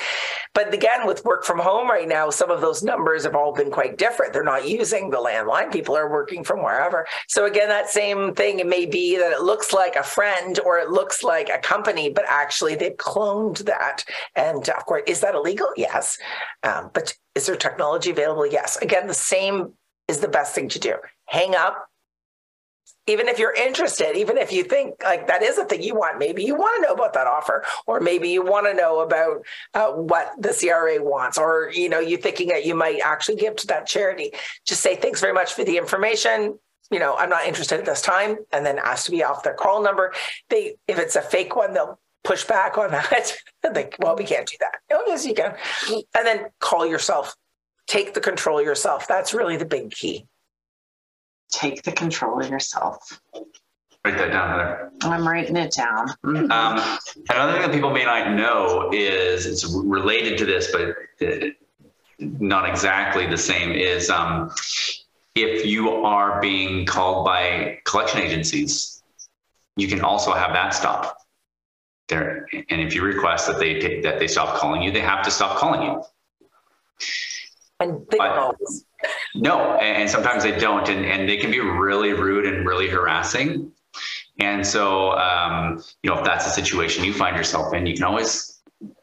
But again, with work from home right now, some of those numbers have all been quite different. They're not using the landline. People are working from wherever. So again, that same thing, it may be that it looks like a friend or it looks like a company, but actually they've cloned that. And of course, is that illegal? Yes. Um, but is there technology available? Yes. Again, the same is the best thing to do. Hang up, even if you're interested, even if you think like that is a thing you want, maybe you want to know about that offer, or maybe you want to know about uh, what the CRA wants, or you know, you thinking that you might actually give to that charity. Just say thanks very much for the information. You know, I'm not interested at this time, and then ask to be off their call number. They, if it's a fake one, they'll push back on that. [LAUGHS] like, well, we can't do that. Oh, yes, you can. And then call yourself. Take the control yourself. That's really the big key. Take the control of yourself. Write that down, Heather. I'm writing it down. Mhm. Um, another thing that people may not know is it's related to this, but uh, not exactly the same. Is um, if you are being called by collection agencies, you can also have that stop. There, and if you request that they that they stop calling you, they have to stop calling you. And they I- don't always. No, and sometimes they don't, and, and they can be really rude and really harassing. And so, um, you know, if that's a situation you find yourself in, you can always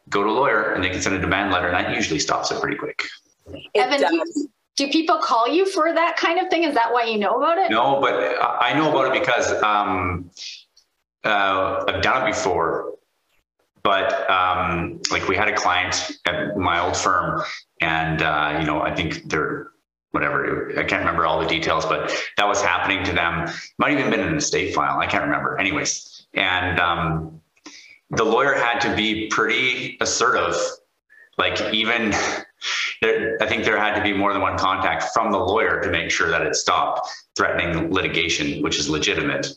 go to a lawyer and they can send a demand letter, and that usually stops it pretty quick. It Evan, do, does. do people call you for that kind of thing? Is that why you know about it? No, but I I know about it because um, uh, I've done it before. But um, like we had a client at my old firm, and uh, you know, I think they're whatever. I can't remember all the details, but that was happening to them. Might even been in an estate file. I can't remember. Anyways, and um, the lawyer had to be pretty assertive. Like even there, I think there had to be more than one contact from the lawyer to make sure that it stopped threatening litigation, which is legitimate.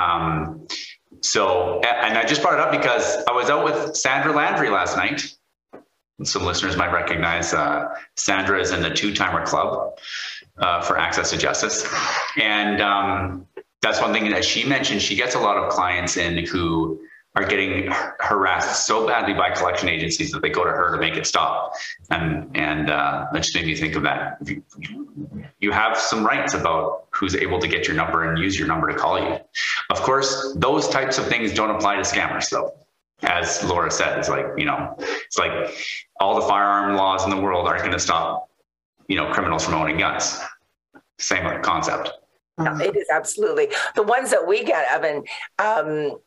Um, so, and I just brought it up because I was out with Sandra Landry last night. Some listeners might recognize uh, Sandra is in the Two Timer Club uh, for Access to Justice, and um, that's one thing that she mentioned. She gets a lot of clients in who are getting harassed so badly by collection agencies that they go to her to make it stop. And and uh, that just made me think of that. You, you have some rights about who's able to get your number and use your number to call you. Of course, those types of things don't apply to scammers, though. As Laura said, it's like you know, it's like all the firearm laws in the world aren't going to stop, you know, criminals from owning guns. Same concept. No, it is absolutely the ones that we get, Evan. Um,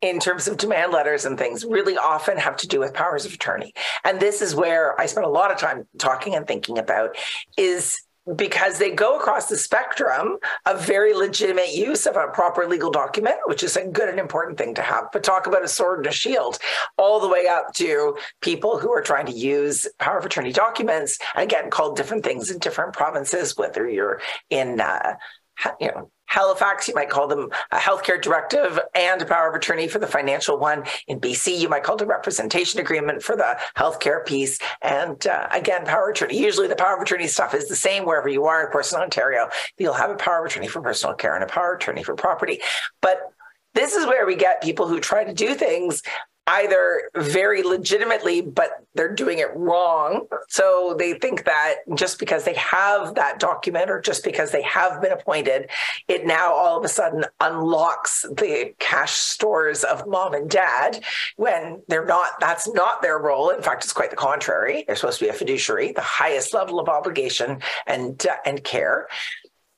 in terms of demand letters and things, really often have to do with powers of attorney, and this is where I spend a lot of time talking and thinking about is because they go across the spectrum of very legitimate use of a proper legal document, which is a good and important thing to have. But talk about a sword and a shield, all the way up to people who are trying to use power of attorney documents, and again, called different things in different provinces, whether you're in, uh, you know, Halifax, you might call them a healthcare directive and a power of attorney for the financial one. In BC, you might call it a representation agreement for the healthcare piece. And uh, again, power of attorney. Usually the power of attorney stuff is the same wherever you are. Of course, in Ontario, you'll have a power of attorney for personal care and a power of attorney for property. But this is where we get people who try to do things either very legitimately, but they're doing it wrong. So they think that just because they have that document or just because they have been appointed, it now all of a sudden unlocks the cash stores of mom and dad when they're not, that's not their role. In fact, it's quite the contrary. They're supposed to be a fiduciary, the highest level of obligation and, uh, and care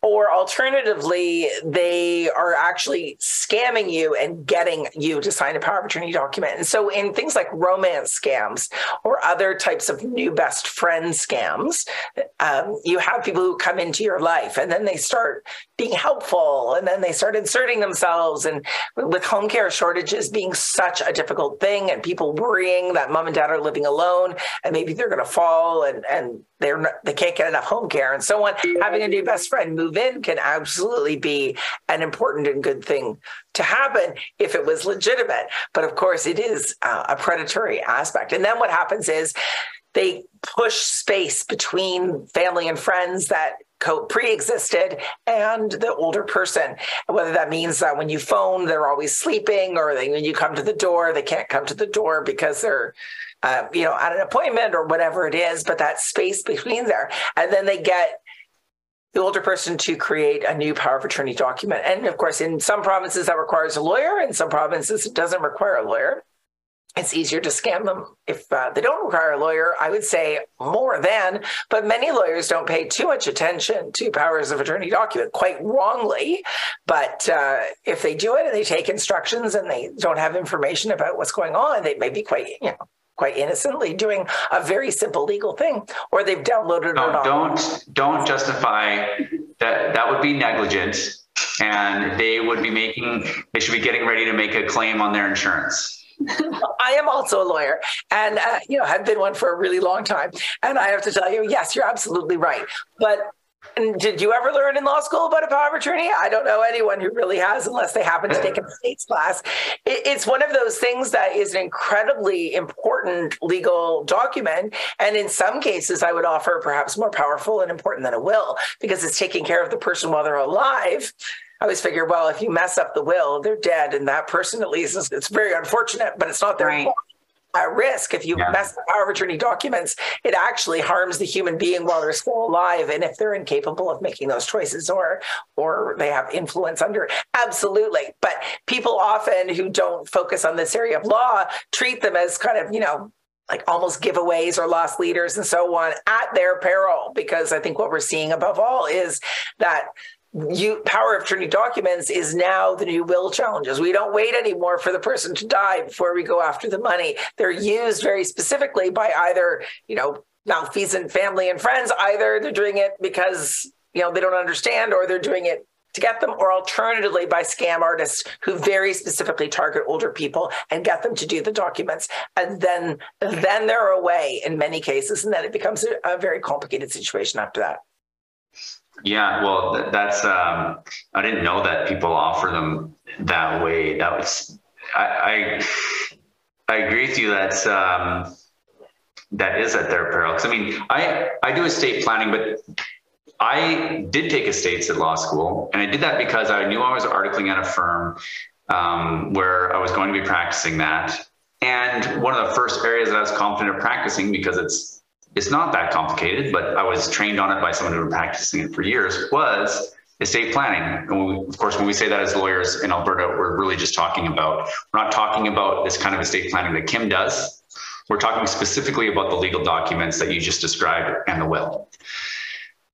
or alternatively, they are actually scamming you and getting you to sign a power of attorney document. And so, in things like romance scams or other types of new best friend scams, um, you have people who come into your life and then they start being helpful and then they start inserting themselves. And with home care shortages being such a difficult thing and people worrying that mom and dad are living alone and maybe they're going to fall and, and they're not, they can't get enough home care and so on, having a new best friend move in can absolutely be an important and good thing to happen if it was legitimate. But of course, it is uh, a predatory aspect. And then what happens is they push space between family and friends that co- pre-existed and the older person. Whether that means that when you phone they're always sleeping or they, when you come to the door they can't come to the door because they're uh, you know at an appointment or whatever it is but that space between there. And then they get the older person to create a new power of attorney document. And of course in some provinces that requires a lawyer in some provinces it doesn't require a lawyer it's easier to scam them if uh, they don't require a lawyer. I would say more than, but many lawyers don't pay too much attention to powers of attorney document, quite wrongly. But uh, if they do it and they take instructions and they don't have information about what's going on, they may be quite, you know, quite innocently doing a very simple legal thing, or they've downloaded No, it on. don't don't justify that. That would be negligent, and they would be making. They should be getting ready to make a claim on their insurance. [LAUGHS] I am also a lawyer, and uh, you know, I've been one for a really long time. And I have to tell you, yes, you're absolutely right. But did you ever learn in law school about a power of attorney? I don't know anyone who really has, unless they happen to take a states class. it's one of those things that is an incredibly important legal document. And in some cases, I would offer perhaps more powerful and important than a will because it's taking care of the person while they're alive. I always figure, well, if you mess up the will, they're dead, and that person at least is, it's very unfortunate, but it's not their right. fault at risk. If you yeah. mess the power of attorney documents, it actually harms the human being while they're still alive. And if they're incapable of making those choices or or they have influence under. Absolutely. But people often who don't focus on this area of law treat them as kind of, you know, like almost giveaways or loss leaders and so on at their peril. Because I think what we're seeing above all is that Mm-hmm. you power of attorney documents is now the new will challenges. We don't wait anymore for the person to die before we go after the money. They're used very specifically by either, you know, malfeasant family and friends. Either they're doing it because, you know, they don't understand or they're doing it to get them, or alternatively by scam artists who very specifically target older people and get them to do the documents. And then then they're away in many cases. And then it becomes a, a very complicated situation after that. Yeah, well, th- that's um, I didn't know that people offer them that way. That was I I, I agree with you. That's um, that is at their peril. Because I mean, I I do estate planning, but I did take estates at law school, and I did that because I knew I was articling at a firm um, where I was going to be practicing that. And one of the first areas that I was confident of practicing because it's it's not that complicated, but I was trained on it by someone who had been practicing it for years, was estate planning. And we, of course, when we say that as lawyers in Alberta, we're really just talking about, we're not talking about this kind of estate planning that Kim does. We're talking specifically about the legal documents that you just described and the will.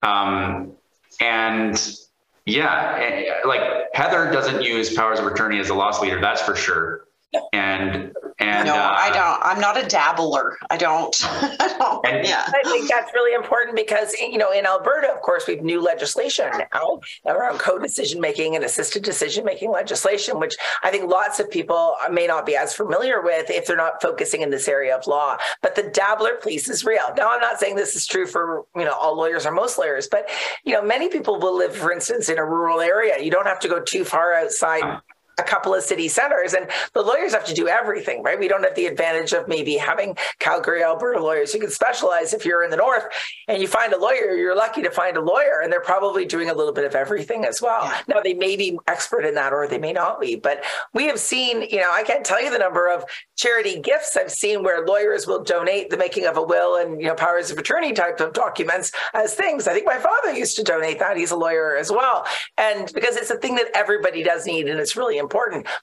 Um, and yeah, eh, like Heather doesn't use powers of attorney as a loss leader, that's for sure. And and no, uh, I don't. I'm not a dabbler. I don't. [LAUGHS] I don't and, yeah. I think that's really important because you know in Alberta, of course, we have new legislation now around co-decision making and assisted decision making legislation, which I think lots of people may not be as familiar with if they're not focusing in this area of law. But the dabbler piece is real. Now, I'm not saying this is true for you know all lawyers or most lawyers, but you know many people will live, for instance, in a rural area. You don't have to go too far outside a couple of city centers and the lawyers have to do everything right we don't have the advantage of maybe having calgary alberta lawyers who can specialize if you're in the north and you find a lawyer you're lucky to find a lawyer and they're probably doing a little bit of everything as well yeah. now they may be expert in that or they may not be but we have seen you know i can't tell you the number of charity gifts i've seen where lawyers will donate the making of a will and you know powers of attorney type of documents as things i think my father used to donate that he's a lawyer as well and because it's a thing that everybody does need and it's really important.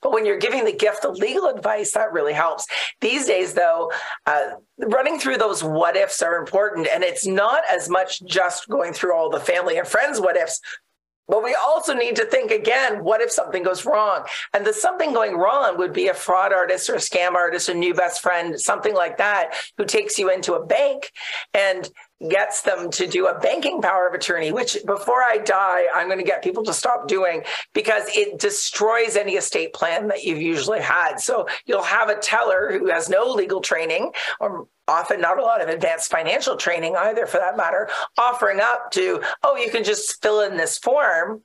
But when you're giving the gift of legal advice, that really helps. These days, though, uh, running through those what ifs are important. And it's not as much just going through all the family and friends what ifs, but we also need to think again what if something goes wrong? And the something going wrong would be a fraud artist or a scam artist, a new best friend, something like that, who takes you into a bank and gets them to do a banking power of attorney, which before I die, I'm going to get people to stop doing because it destroys any estate plan that you've usually had. So you'll have a teller who has no legal training or often not a lot of advanced financial training either for that matter offering up to oh you can just fill in this form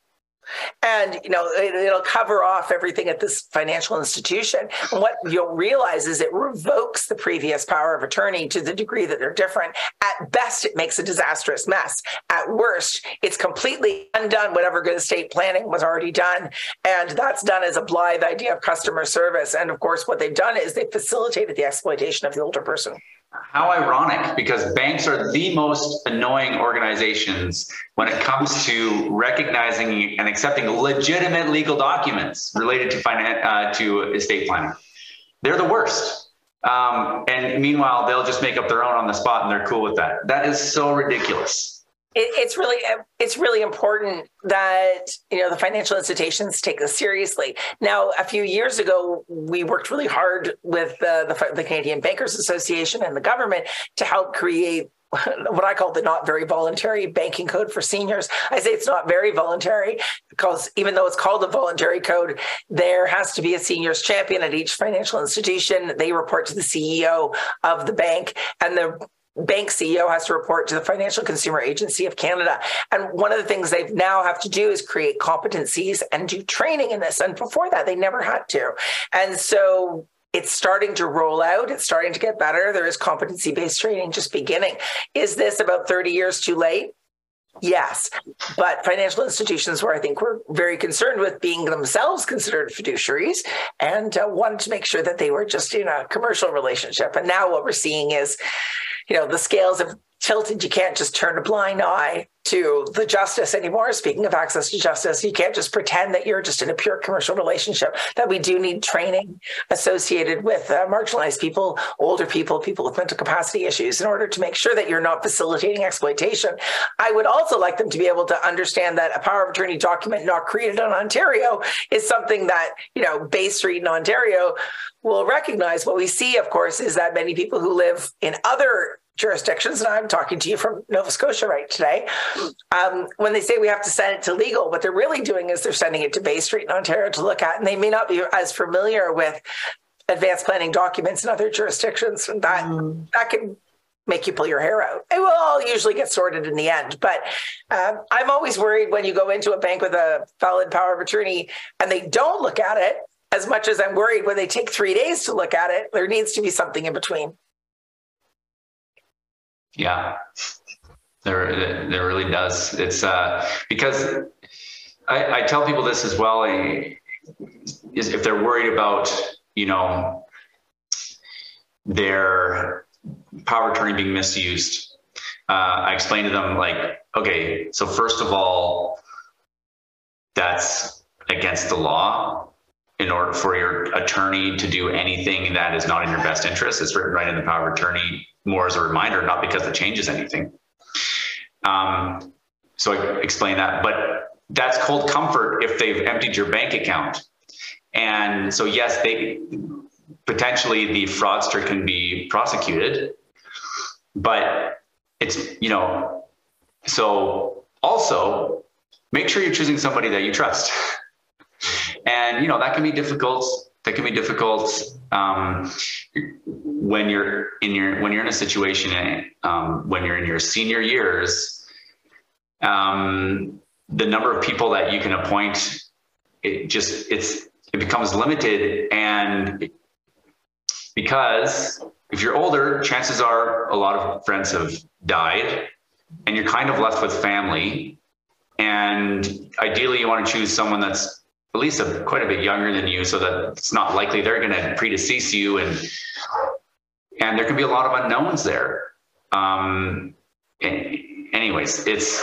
and you know it, will cover off everything at this financial institution. And what you'll realize is it revokes the previous power of attorney to the degree that they're different. At best it makes a disastrous mess. At worst it's completely undone whatever good estate planning was already done. And that's done as a blithe idea of customer service. And of course what they've done is they facilitated the exploitation of the older person how ironic, because banks are the most annoying organizations when it comes to recognizing and accepting legitimate legal documents related to finance, uh, to estate planning. They're the worst. Um, and meanwhile, they'll just make up their own on the spot, and they're cool with that. That is so ridiculous it, it's really it's really important that you know the financial institutions take this seriously. Now, a few years ago, we worked really hard with the, the, the Canadian Bankers Association and the government to help create what I call the not very voluntary banking code for seniors. I say it's not very voluntary because even though it's called a voluntary code, there has to be a seniors champion at each financial institution. They report to the CEO of the bank, and the bank CEO has to report to the Financial Consumer Agency of Canada. And one of the things they now have to do is create competencies and do training in this. And before that, they never had to. And so it's starting to roll out. It's starting to get better. There is competency based training just beginning. Is this about 30 years too late? Yes, but financial institutions where I think we're very concerned with being themselves considered fiduciaries and uh, wanted to make sure that they were just in a commercial relationship. And now what we're seeing is, you know, the scales have tilted. You can't just turn a blind eye to the justice anymore. Speaking of access to justice, you can't just pretend that you're just in a pure commercial relationship. That we do need training associated with uh, marginalized people, older people, people with mental capacity issues, in order to make sure that you're not facilitating exploitation. I would also like them to be able to understand that a power of attorney document not created in Ontario is something that you know Bay Street in Ontario will recognize. What we see, of course, is that many people who live in other jurisdictions, and I'm talking to you from Nova Scotia right today, um, when they say we have to send it to legal, what they're really doing is they're sending it to Bay Street in Ontario to look at, and they may not be as familiar with advanced planning documents in other jurisdictions. And that mm. that can make you pull your hair out. It will all usually get sorted in the end. But um, I'm always worried when you go into a bank with a valid power of attorney and they don't look at it as much as I'm worried when they take three days to look at it. There needs to be something in between. Yeah, there, there really does. It's uh, because I, I tell people this as well. Is if they're worried about, you know, their power attorney being misused, uh, I explain to them like, okay, so first of all, that's against the law in order for your attorney to do anything that is not in your best interest. It's written right in the power of attorney more as a reminder, not because it changes anything. Um, so I explain that, but that's cold comfort if they've emptied your bank account. And so, yes, they potentially the fraudster can be prosecuted, but it's, you know, so also make sure you're choosing somebody that you trust. [LAUGHS] and, you know, that can be difficult. That can be difficult um, when you're in your when you're in a situation um, when you're in your senior years. Um, the number of people that you can appoint, it just it's it becomes limited, and because if you're older, chances are a lot of friends have died, and you're kind of left with family. And ideally, you want to choose someone that's at least a, quite a bit younger than you, so that it's not likely they're going to predecease you, and and there can be a lot of unknowns there. Um, anyways, it's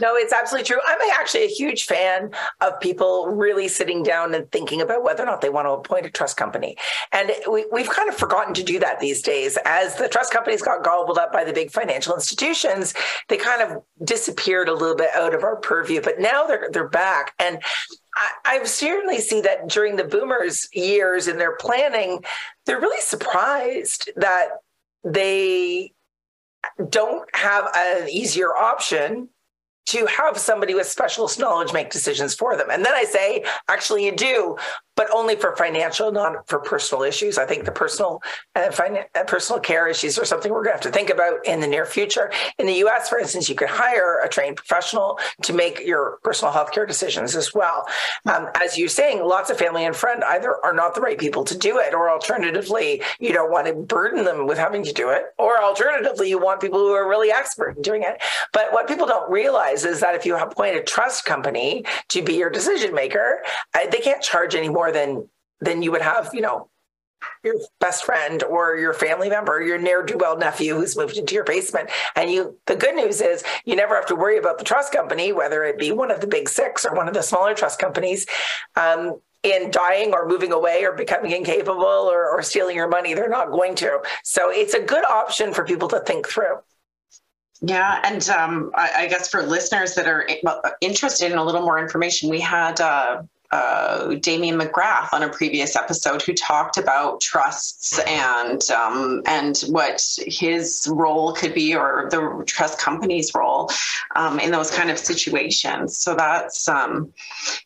no, it's absolutely true. I'm actually a huge fan of people really sitting down and thinking about whether or not they want to appoint a trust company. And we, we've kind of forgotten to do that these days. As the trust companies got gobbled up by the big financial institutions, they kind of disappeared a little bit out of our purview. But now they're they're back. And I, I certainly see that during the boomers' years in their planning, they're really surprised that they don't have an easier option to have somebody with specialist knowledge make decisions for them. And then I say, actually, you do, but only for financial, not for personal issues. I think the personal uh, uh, personal care issues are something we're going to have to think about in the near future. In the U.S., for instance, you could hire a trained professional to make your personal health care decisions as well. Um, as you're saying, lots of family and friend either are not the right people to do it, or alternatively, you don't want to burden them with having to do it, or alternatively, you want people who are really expert in doing it. But what people don't realize is that if you appoint a trust company to be your decision maker, uh, they can't charge any more more than than you would have, you know, your best friend or your family member, your ne'er do well nephew who's moved into your basement. And you, the good news is you never have to worry about the trust company, whether it be one of the big six or one of the smaller trust companies, um, in dying or moving away or becoming incapable or, or stealing your money. They're not going to. So it's a good option for people to think through. Yeah, and um, I, I, guess for listeners that are interested in a little more information, we had uh, uh, Damien McGrath on a previous episode who talked about trusts and um, and what his role could be or the trust company's role um, in those kind of situations. So that's um,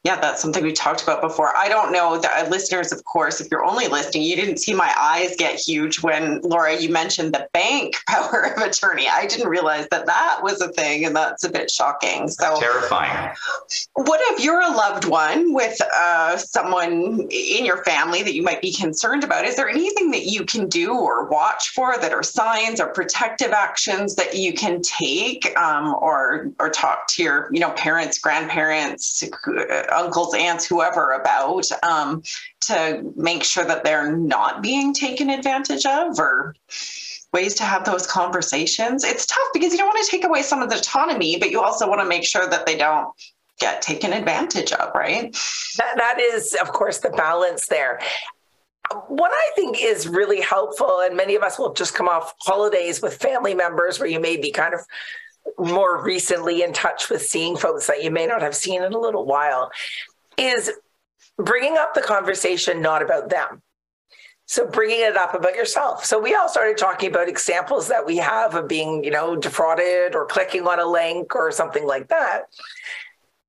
yeah, that's something we talked about before. I don't know that uh, listeners, of course, if you're only listening, you didn't see my eyes get huge when Laura you mentioned the bank [LAUGHS] power of attorney. I didn't realize that that was a thing, and that's a bit shocking. So terrifying. What if you're a loved one with with uh, someone in your family that you might be concerned about, is there anything that you can do or watch for that are signs or protective actions that you can take um, or or talk to your you know parents, grandparents, uncles, aunts, whoever about um, to make sure that they're not being taken advantage of or ways to have those conversations. It's tough because you don't want to take away some of the autonomy, but you also want to make sure that they don't get taken advantage of, right? That, that is, of course, the balance there. What I think is really helpful, and many of us will just come off holidays with family members where you may be kind of more recently in touch with seeing folks that you may not have seen in a little while, is bringing up the conversation not about them. So bringing it up about yourself. So we all started talking about examples that we have of being, you know, defrauded or clicking on a link or something like that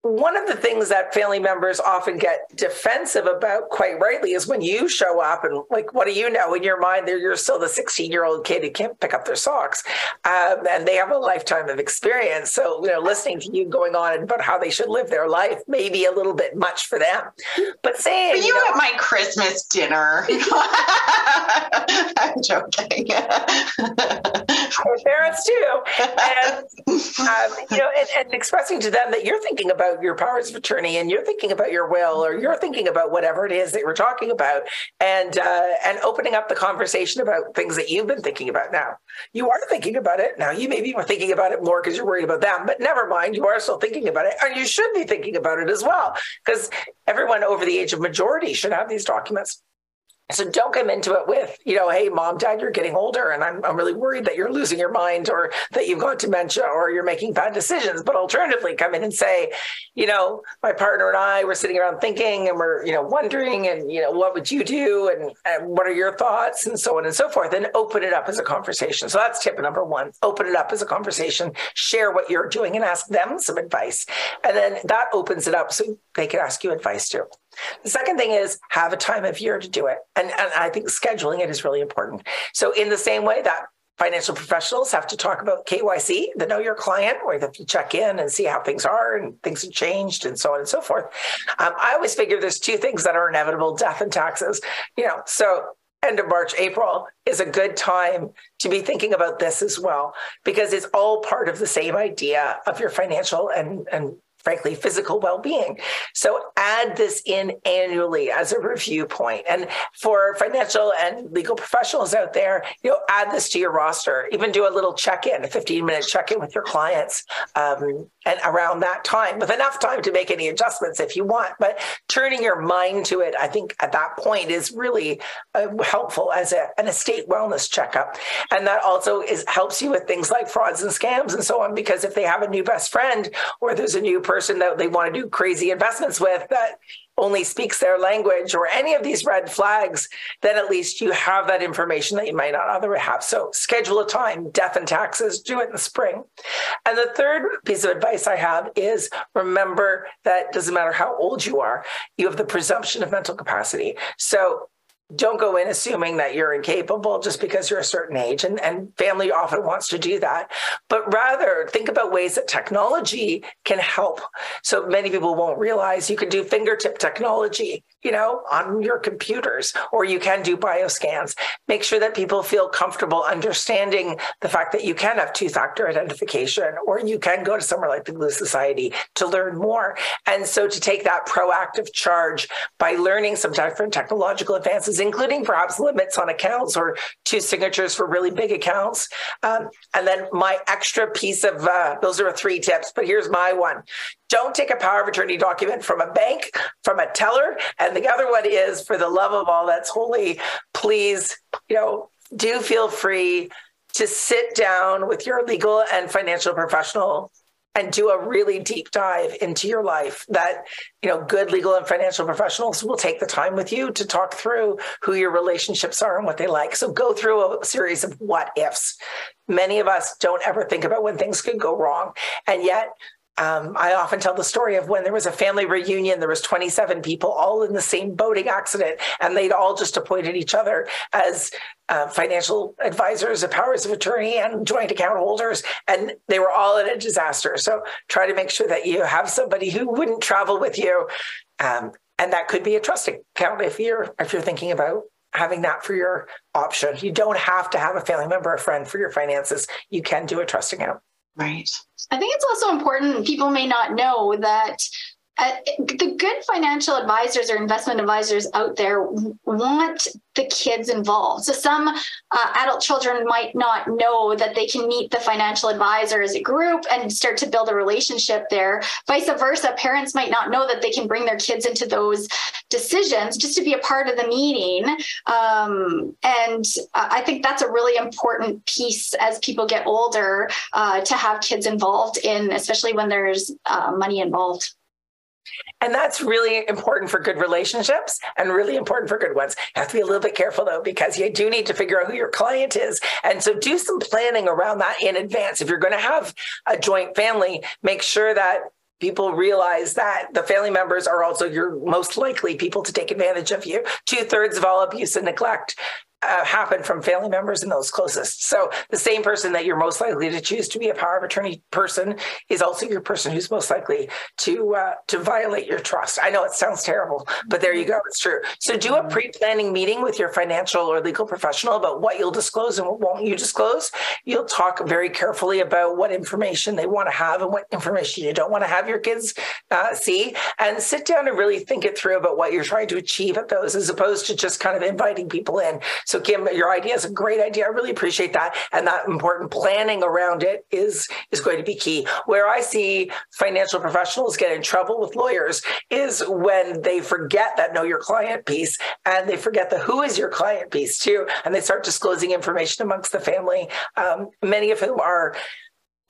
one of the things that family members often get defensive about quite rightly is when you show up and like what do you know? In your mind there you're still the 16 year old kid who can't pick up their socks um, and they have a lifetime of experience. So you know listening to you going on about how they should live their life may be a little bit much for them. But saying you, you know, at my christmas dinner. [LAUGHS] I'm joking. Parents too and um, you know and, and expressing to them that you're thinking about about your powers of attorney and you're thinking about your will or you're thinking about whatever it is that we're talking about and uh, and opening up the conversation about things that you've been thinking about. Now you are thinking about it. Now you maybe are thinking about it more because you're worried about them but never mind you are still thinking about it and you should be thinking about it as well because everyone over the age of majority should have these documents so don't come into it with, you know, hey, mom, dad, you're getting older and I'm, I'm really worried that you're losing your mind or that you've got dementia or you're making bad decisions. But alternatively, come in and say, you know, my partner and I were sitting around thinking and we're, you know, wondering and, you know, what would you do and, and what are your thoughts and so on and so forth and open it up as a conversation. So that's tip number one open it up as a conversation, share what you're doing and ask them some advice. And then that opens it up so they can ask you advice too. The second thing is have a time of year to do it. And, and I think scheduling it is really important. So, in the same way that financial professionals have to talk about KYC, the know your client, they have to check in and see how things are and things have changed and so on and so forth. Um, I always figure there's two things that are inevitable death and taxes. You know, so end of March, April is a good time to be thinking about this as well, because it's all part of the same idea of your financial and, and frankly, physical well being. So add this in annually as a review point. And for financial and legal professionals out there, you know, add this to your roster. Even do a little check in, a 15 minute check in with your clients um, and around that time with enough time to make any adjustments if you want. But turning your mind to it, I think at that point is really uh, helpful as a, an estate wellness checkup. And that also is helps you with things like frauds and scams and so on, because if they have a new best friend or there's a new person that they want to do crazy investments with that only speaks their language or any of these red flags, then at least you have that information that you might not otherwise have. So schedule a time, death and taxes, do it in the spring. And the third piece of advice I have is remember that doesn't matter how old you are, you have the presumption of mental capacity. So don't go in assuming that you're incapable just because you're a certain age and, and family often wants to do that. But rather think about ways that technology can help. So many people won't realize you can do fingertip technology you know on your computers or you can do bioscans. Make sure that people feel comfortable understanding the fact that you can have two-factor identification or you can go to somewhere like the Gluu Society to learn more. And so to take that proactive charge by learning some different technological advances including perhaps limits on accounts or two signatures for really big accounts. Um, and then my extra piece of uh, those are three tips, but here's my one. Don't take a power of attorney document from a bank, from a teller. And the other one is for the love of all that's holy, please, you know, do feel free to sit down with your legal and financial professional and do a really deep dive into your life that you know good legal and financial professionals will take the time with you to talk through who your relationships are and what they like. So go through a series of what ifs. Many of us don't ever think about when things could go wrong. And yet um, I often tell the story of when there was a family reunion. There was 27 people all in the same boating accident, and they'd all just appointed each other as uh, financial advisors, powers of attorney, and joint account holders, and they were all in a disaster. So try to make sure that you have somebody who wouldn't travel with you, um, and that could be a trust account if you're if you're thinking about having that for your option. You don't have to have a family member or friend for your finances. You can do a trust account. Right. I think it's also important, people may not know that uh, the good financial advisors or investment advisors out there want the kids involved. So some uh, adult children might not know that they can meet the financial advisor as a group and start to build a relationship there. Vice versa, parents might not know that they can bring their kids into those decisions just to be a part of the meeting. Um, and I think that's a really important piece as people get older uh, to have kids involved in, especially when there's uh, money involved. And that's really important for good relationships and really important for good ones. You have to be a little bit careful though, because you do need to figure out who your client is. And so do some planning around that in advance. If you're going to have a joint family, make sure that people realize that the family members are also your most likely people to take advantage of you. Two thirds of all abuse and neglect uh, happen from family members and those closest. So the same person that you're most likely to choose to be a power of attorney person is also your person who's most likely to uh, to violate your trust. I know it sounds terrible, but there you go. It's true. So do a mm-hmm. pre-planning meeting with your financial or legal professional about what you'll disclose and what won't you disclose. You'll talk very carefully about what information they want to have and what information you don't want to have your kids uh, see, and sit down and really think it through about what you're trying to achieve at those, as opposed to just kind of inviting people in. So, Kim, your idea is a great idea. I really appreciate that. And that important planning around it is, is going to be key. Where I see financial professionals get in trouble with lawyers is when they forget that know your client piece and they forget the who is your client piece too. And they start disclosing information amongst the family, um, many of whom are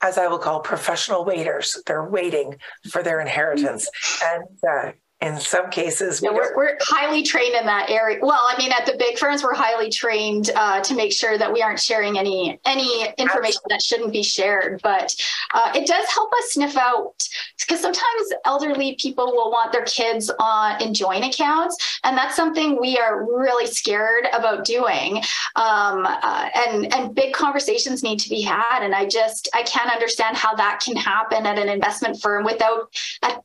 as I will call professional waiters. They're waiting for their inheritance. And uh, in some cases we we're, we're, highly trained in that area well i mean at the big firms we're highly trained uh, to make sure that we aren't sharing any any information Absolutely. that shouldn't be shared but uh, it does help us sniff out because sometimes elderly people will want their kids on in joint accounts and that's something we are really scared about doing um, uh, and and big conversations need to be had and i just i can't understand how that can happen at an investment firm without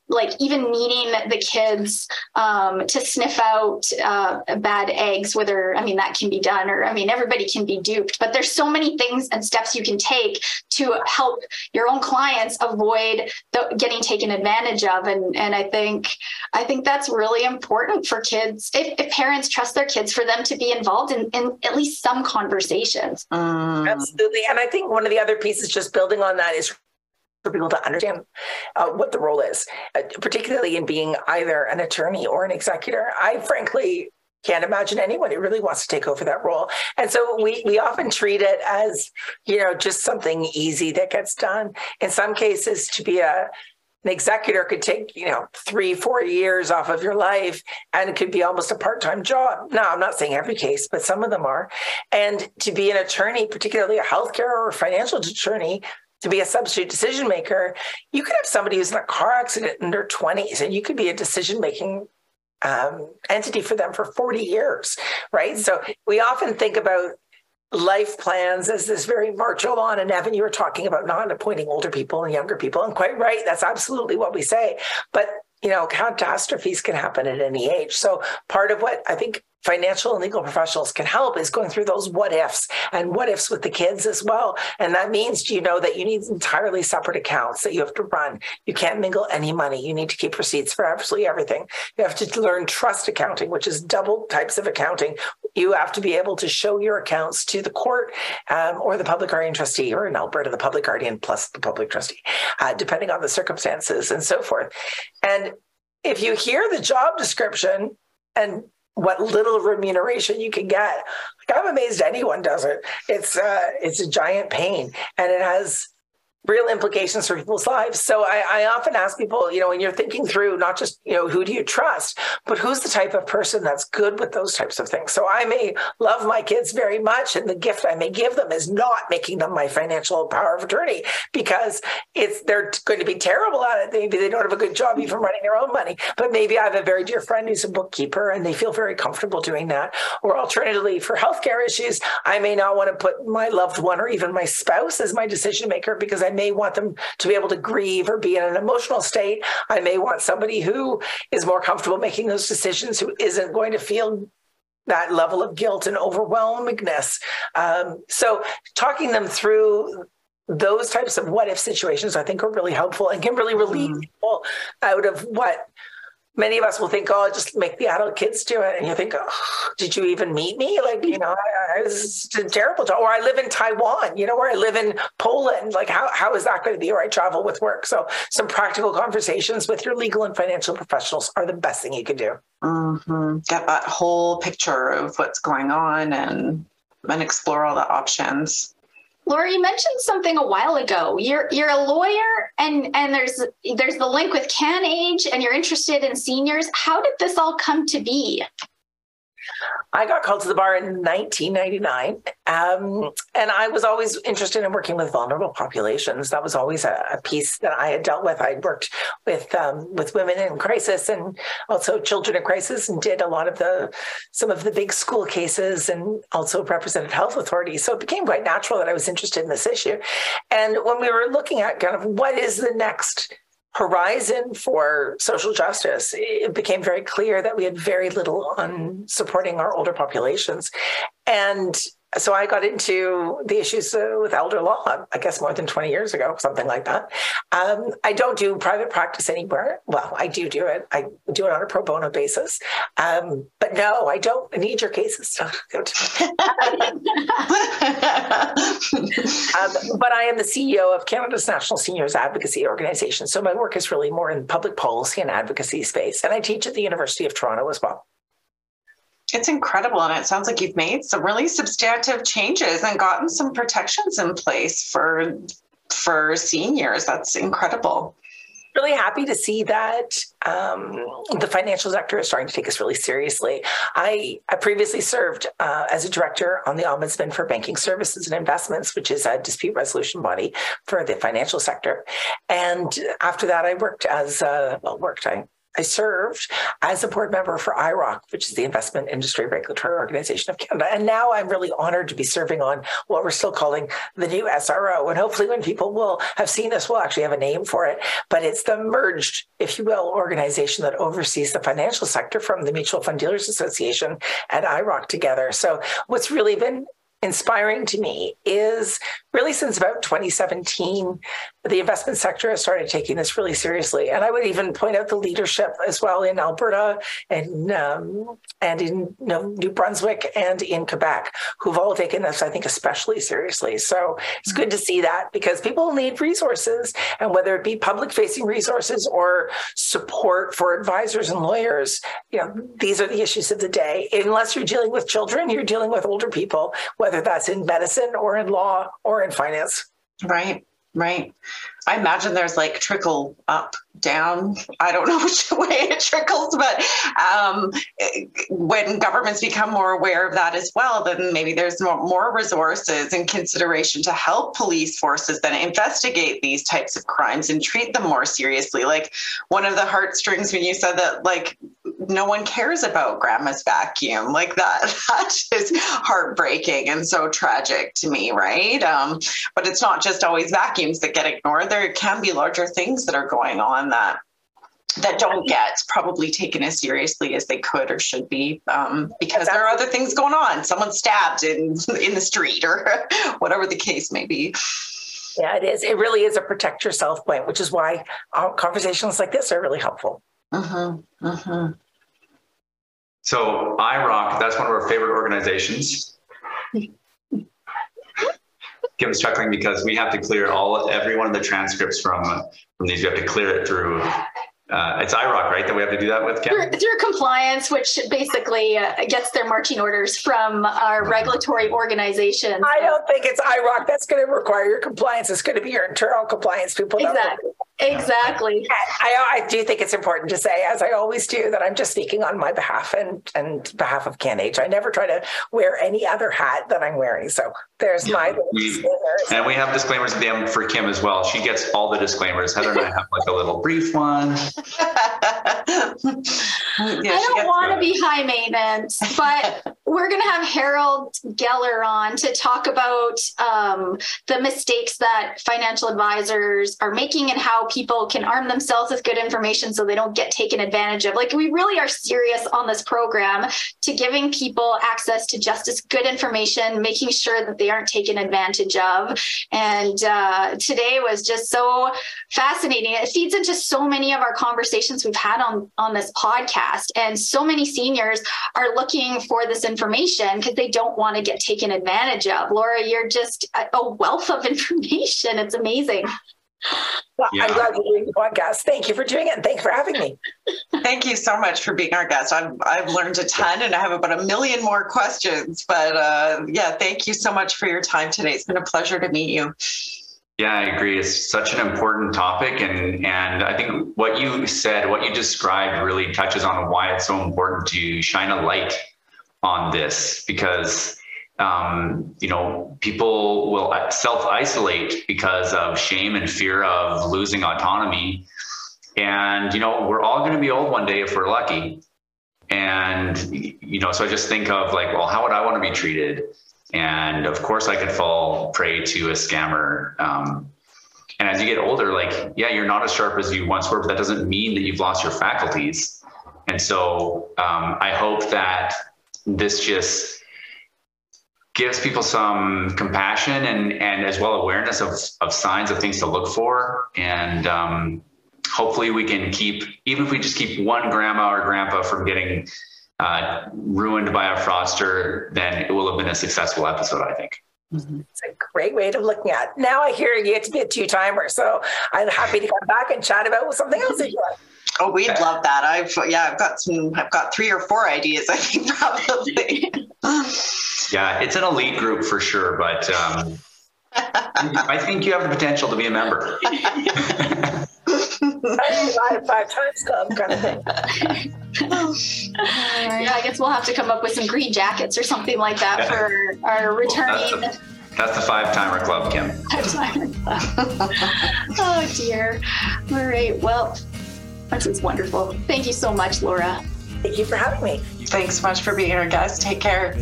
like even meeting the kids kids um, to sniff out uh, bad eggs, whether, I mean, that can be done, or I mean, everybody can be duped, but there's so many things and steps you can take to help your own clients avoid the, getting taken advantage of. And, and I think, I think that's really important for kids, if, if parents trust their kids, for them to be involved in, in at least some conversations. Mm. Absolutely. And I think one of the other pieces, just building on that, is for people to understand uh, what the role is, uh, particularly in being either an attorney or an executor. I frankly can't imagine anyone who really wants to take over that role. And so we we often treat it as, you know, just something easy that gets done. In some cases, to be a an executor could take, you know, three, four years off of your life and it could be almost a part-time job. Now, I'm not saying every case, but some of them are. And to be an attorney, particularly a healthcare or financial attorney, to be a substitute decision maker, you could have somebody who's in a car accident in their 20s and you could be a decision making um, entity for them for 40 years, right? So we often think about life plans as this very march on. And Evan, you were talking about not appointing older people and younger people, and quite right. That's absolutely what we say. But you know, catastrophes can happen at any age. So part of what I think financial and legal professionals can help is going through those what ifs and what ifs with the kids as well. And that means, you know, that you need entirely separate accounts that you have to run. You can't mingle any money. You need to keep receipts for absolutely everything. You have to learn trust accounting, which is double types of accounting. You have to be able to show your accounts to the court um, or the public guardian trustee, or in Alberta, the public guardian plus the public trustee, uh, depending on the circumstances and so forth. And if you hear the job description and what little remuneration you can get. Like I'm amazed anyone does it. It's uh, it's a giant pain, and it has real implications for people's lives. So I, I, often ask people, you know, when you're thinking through not just, you know, who do you trust, but who's the type of person that's good with those types of things. So I may love my kids very much, and the gift I may give them is not making them my financial power of attorney because it's they're going to be terrible at it. Maybe they don't have a good job even running their own money. But maybe I have a very dear friend who's a bookkeeper and they feel very comfortable doing that. Or alternatively, for healthcare issues, I may not want to put my loved one or even my spouse as my decision maker because I may want them to be able to grieve or be in an emotional state. I may want somebody who is more comfortable making those decisions, who isn't going to feel that level of guilt and overwhelmingness. Um, so, talking them through those types of what if situations, I think, are really helpful and can really relieve mm. people out of what many of us will think, oh, just make the adult kids do it. And you think, oh, did you even meet me? Like, you know, I, I was a terrible job. Or I live in Taiwan, you know, or I live in Poland. Like, how, how is that going to be? Or I travel with work. So some practical conversations with your legal and financial professionals are the best thing you can do. Mm-hmm. Get that whole picture of what's going on and and explore all the options. Laura, you mentioned something a while ago. You're you're a lawyer, and and there's there's the link with CanAge, and you're interested in seniors. How did this all come to be? I got called to the bar in 1999, um, and I was always interested in working with vulnerable populations. That was always a, a piece that I had dealt with. I worked with um, with women in crisis and also children in crisis, and did a lot of the some of the big school cases, and also represented health authorities. So it became quite natural that I was interested in this issue. And when we were looking at kind of what is the next horizon for social justice, it became very clear that we had very little on supporting our older populations. And so I got into the issues uh, with elder law, I guess more than 20 years ago, something like that. Um, I don't do private practice anywhere. Well, I do do it. I do it on a pro bono basis. Um, but no, I don't need your cases. [LAUGHS] [LAUGHS] um, but I am the CEO of Canada's National Seniors Advocacy Organization. So my work is really more in public policy and advocacy space. And I teach at the University of Toronto as well. It's incredible. And it sounds like you've made some really substantive changes and gotten some protections in place for for seniors. That's incredible. Really happy to see that um, the financial sector is starting to take this really seriously. I, I previously served uh, as a director on the Ombudsman for Banking Services and Investments, which is a dispute resolution body for the financial sector. And after that, I worked as uh, well, worked. I I served as a board member for IIROC, which is the Investment Industry Regulatory Organization of Canada. And now I'm really honored to be serving on what we're still calling the new SRO. And hopefully, when people will have seen this, we'll actually have a name for it. But it's the merged, if you will, organization that oversees the financial sector from the Mutual Fund Dealers Association and IIROC together. So, what's really been inspiring to me is really since about 2017, the investment sector has started taking this really seriously. And I would even point out the leadership as well in Alberta and um, and in you know, New Brunswick and in Quebec, who've all taken this, I think, especially seriously. So it's good to see that because people need resources, and whether it be public-facing resources or support for advisors and lawyers, you know, these are the issues of the day. Unless you're dealing with children, you're dealing with older people, whether that's in medicine or in law or in finance. Right. Right. I imagine there's like trickle up, down. I don't [LAUGHS] know which way it trickles, but um, when governments become more aware of that as well, then maybe there's more, more resources and consideration to help police forces then investigate these types of crimes and treat them more seriously. Like one of the heartstrings when you said that, like no one cares about grandma's vacuum. Like that [LAUGHS] that is heartbreaking and so tragic to me right? Um, but it's not just always vacuums that get ignored. There can be larger things that are going on that that don't get probably taken as seriously as they could or should be um, because there are other things going on. Someone stabbed in [LAUGHS] in the street or [LAUGHS] whatever the case may be. Yeah it is. It really is a protect yourself point which is why conversations like this are really helpful. Uh-huh, uh-huh. So IIROC, that's one of our favorite organizations. Kim's chuckling because we have to clear all every one of the transcripts from from these. We have to clear it through uh, it's IIROC, right? That we have to do that with, Kim? Through, through compliance, which basically uh, gets their marching orders from our regulatory organization. I don't think it's IIROC that's going to require your compliance. It's going to be your internal compliance people. Exactly. Exactly. I, I do think it's important to say, as I always do, that I'm just speaking on my behalf and, and behalf of CanAge. I never try to wear any other hat that I'm wearing. So there's my And we have disclaimers at the end for Kim as well. She gets all the disclaimers. Heather and I have like a little brief one. [LAUGHS] yeah, I don't want to be high maintenance, but [LAUGHS] we're going to have Harold Geller on to talk about um, the mistakes that financial advisors are making and how people can arm themselves with good information so they don't get taken advantage of. Like, we really are serious on this program to giving people access to just as good information, making sure that they aren't taken advantage of. And uh, today was just so fascinating. It feeds into so many of our conversations we've had on, on this podcast. And so many seniors are looking for this information because they don't want to get taken advantage of. Laura, you're just a wealth of [LAUGHS] information. It's amazing. Well, yeah. I'm glad you're doing the podcast. Thank you for doing it. And thanks for having me. Thank you so much for being our guest. I've, I've learned a ton and I have about a million more questions. But uh, yeah, thank you so much for your time today. It's been a pleasure to meet you. Yeah, I agree. It's such an important topic, and and I think what you said, what you described, really touches on why it's so important to shine a light on this because um, you know people will self isolate because of shame and fear of losing autonomy, and you know we're all going to be old one day if we're lucky, and you know so I just think of like, well, how would I want to be treated? And of course, I could fall prey to a scammer. Um, and as you get older, like, yeah, you're not as sharp as you once were, but that doesn't mean that you've lost your faculties. And so um, I hope that this just gives people some compassion and, and as well awareness of, of signs of things to look for. And um, hopefully we can keep, even if we just keep one grandma or grandpa from getting uh, ruined by a fraudster, then it will have been a successful episode, I think. Mm-hmm. It's a great way of looking at. It. Now I hear you get to be a two timer, so I'm happy to come back and chat about something else if you like. Oh, we'd love that. I've yeah, I've got some. I've got three or four ideas. I think [LAUGHS] probably. yeah, it's an elite group for sure, but um, I think you have the potential to be a member. five, five times club kind of thing. yeah, I guess we'll have to come up with some green jackets or something like that yeah. for our returning. That's, that's the five timer club, Kim. Five timer club. [LAUGHS] oh dear. All right. Well, this is wonderful. Thank you so much, Laura. Thank you for having me. Thanks so much for being our guest. Take care.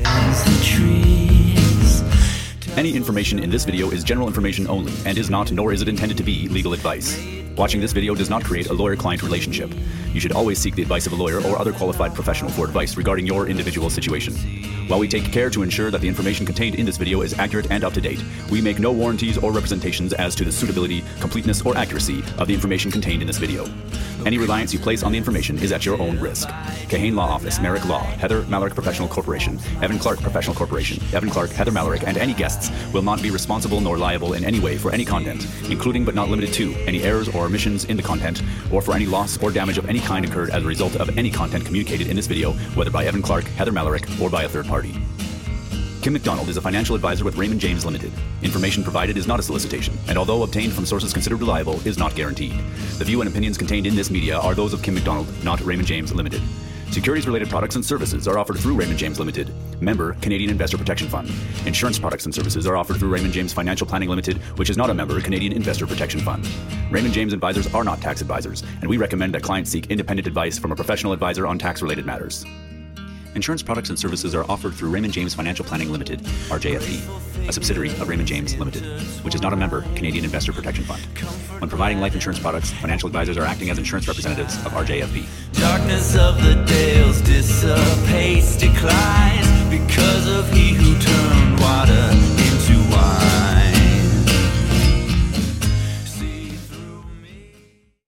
Any information in this video is general information only and is not, nor is it intended to be, legal advice. Watching this video does not create a lawyer client relationship. You should always seek the advice of a lawyer or other qualified professional for advice regarding your individual situation. While we take care to ensure that the information contained in this video is accurate and up to date, we make no warranties or representations as to the suitability, completeness, or accuracy of the information contained in this video. Any reliance you place on the information is at your own risk. Kahane Law Office, Merrick Law, Heather Malarick Professional Corporation, Evan Clark Professional Corporation, Evan Clark, Heather Malarick, and any guests will not be responsible nor liable in any way for any content, including but not limited to any errors or omissions in the content, or for any loss or damage of any kind incurred as a result of any content communicated in this video, whether by Evan Clark, Heather Malarick, or by a third party. Kim McDonald is a financial advisor with Raymond James Limited. Information provided is not a solicitation, and although obtained from sources considered reliable, is not guaranteed. The view and opinions contained in this media are those of Kim McDonald, not Raymond James Limited. Securities related products and services are offered through Raymond James Limited, member Canadian Investor Protection Fund. Insurance products and services are offered through Raymond James Financial Planning Limited, which is not a member Canadian Investor Protection Fund. Raymond James advisors are not tax advisors, and we recommend that clients seek independent advice from a professional advisor on tax related matters. Insurance products and services are offered through Raymond James Financial Planning Limited, RJFP, a subsidiary of Raymond James Limited, which is not a member Canadian Investor Protection Fund. When providing life insurance products, financial advisors are acting as insurance representatives of RJFP. Darkness of the dales dissipates, declines because of he who turned water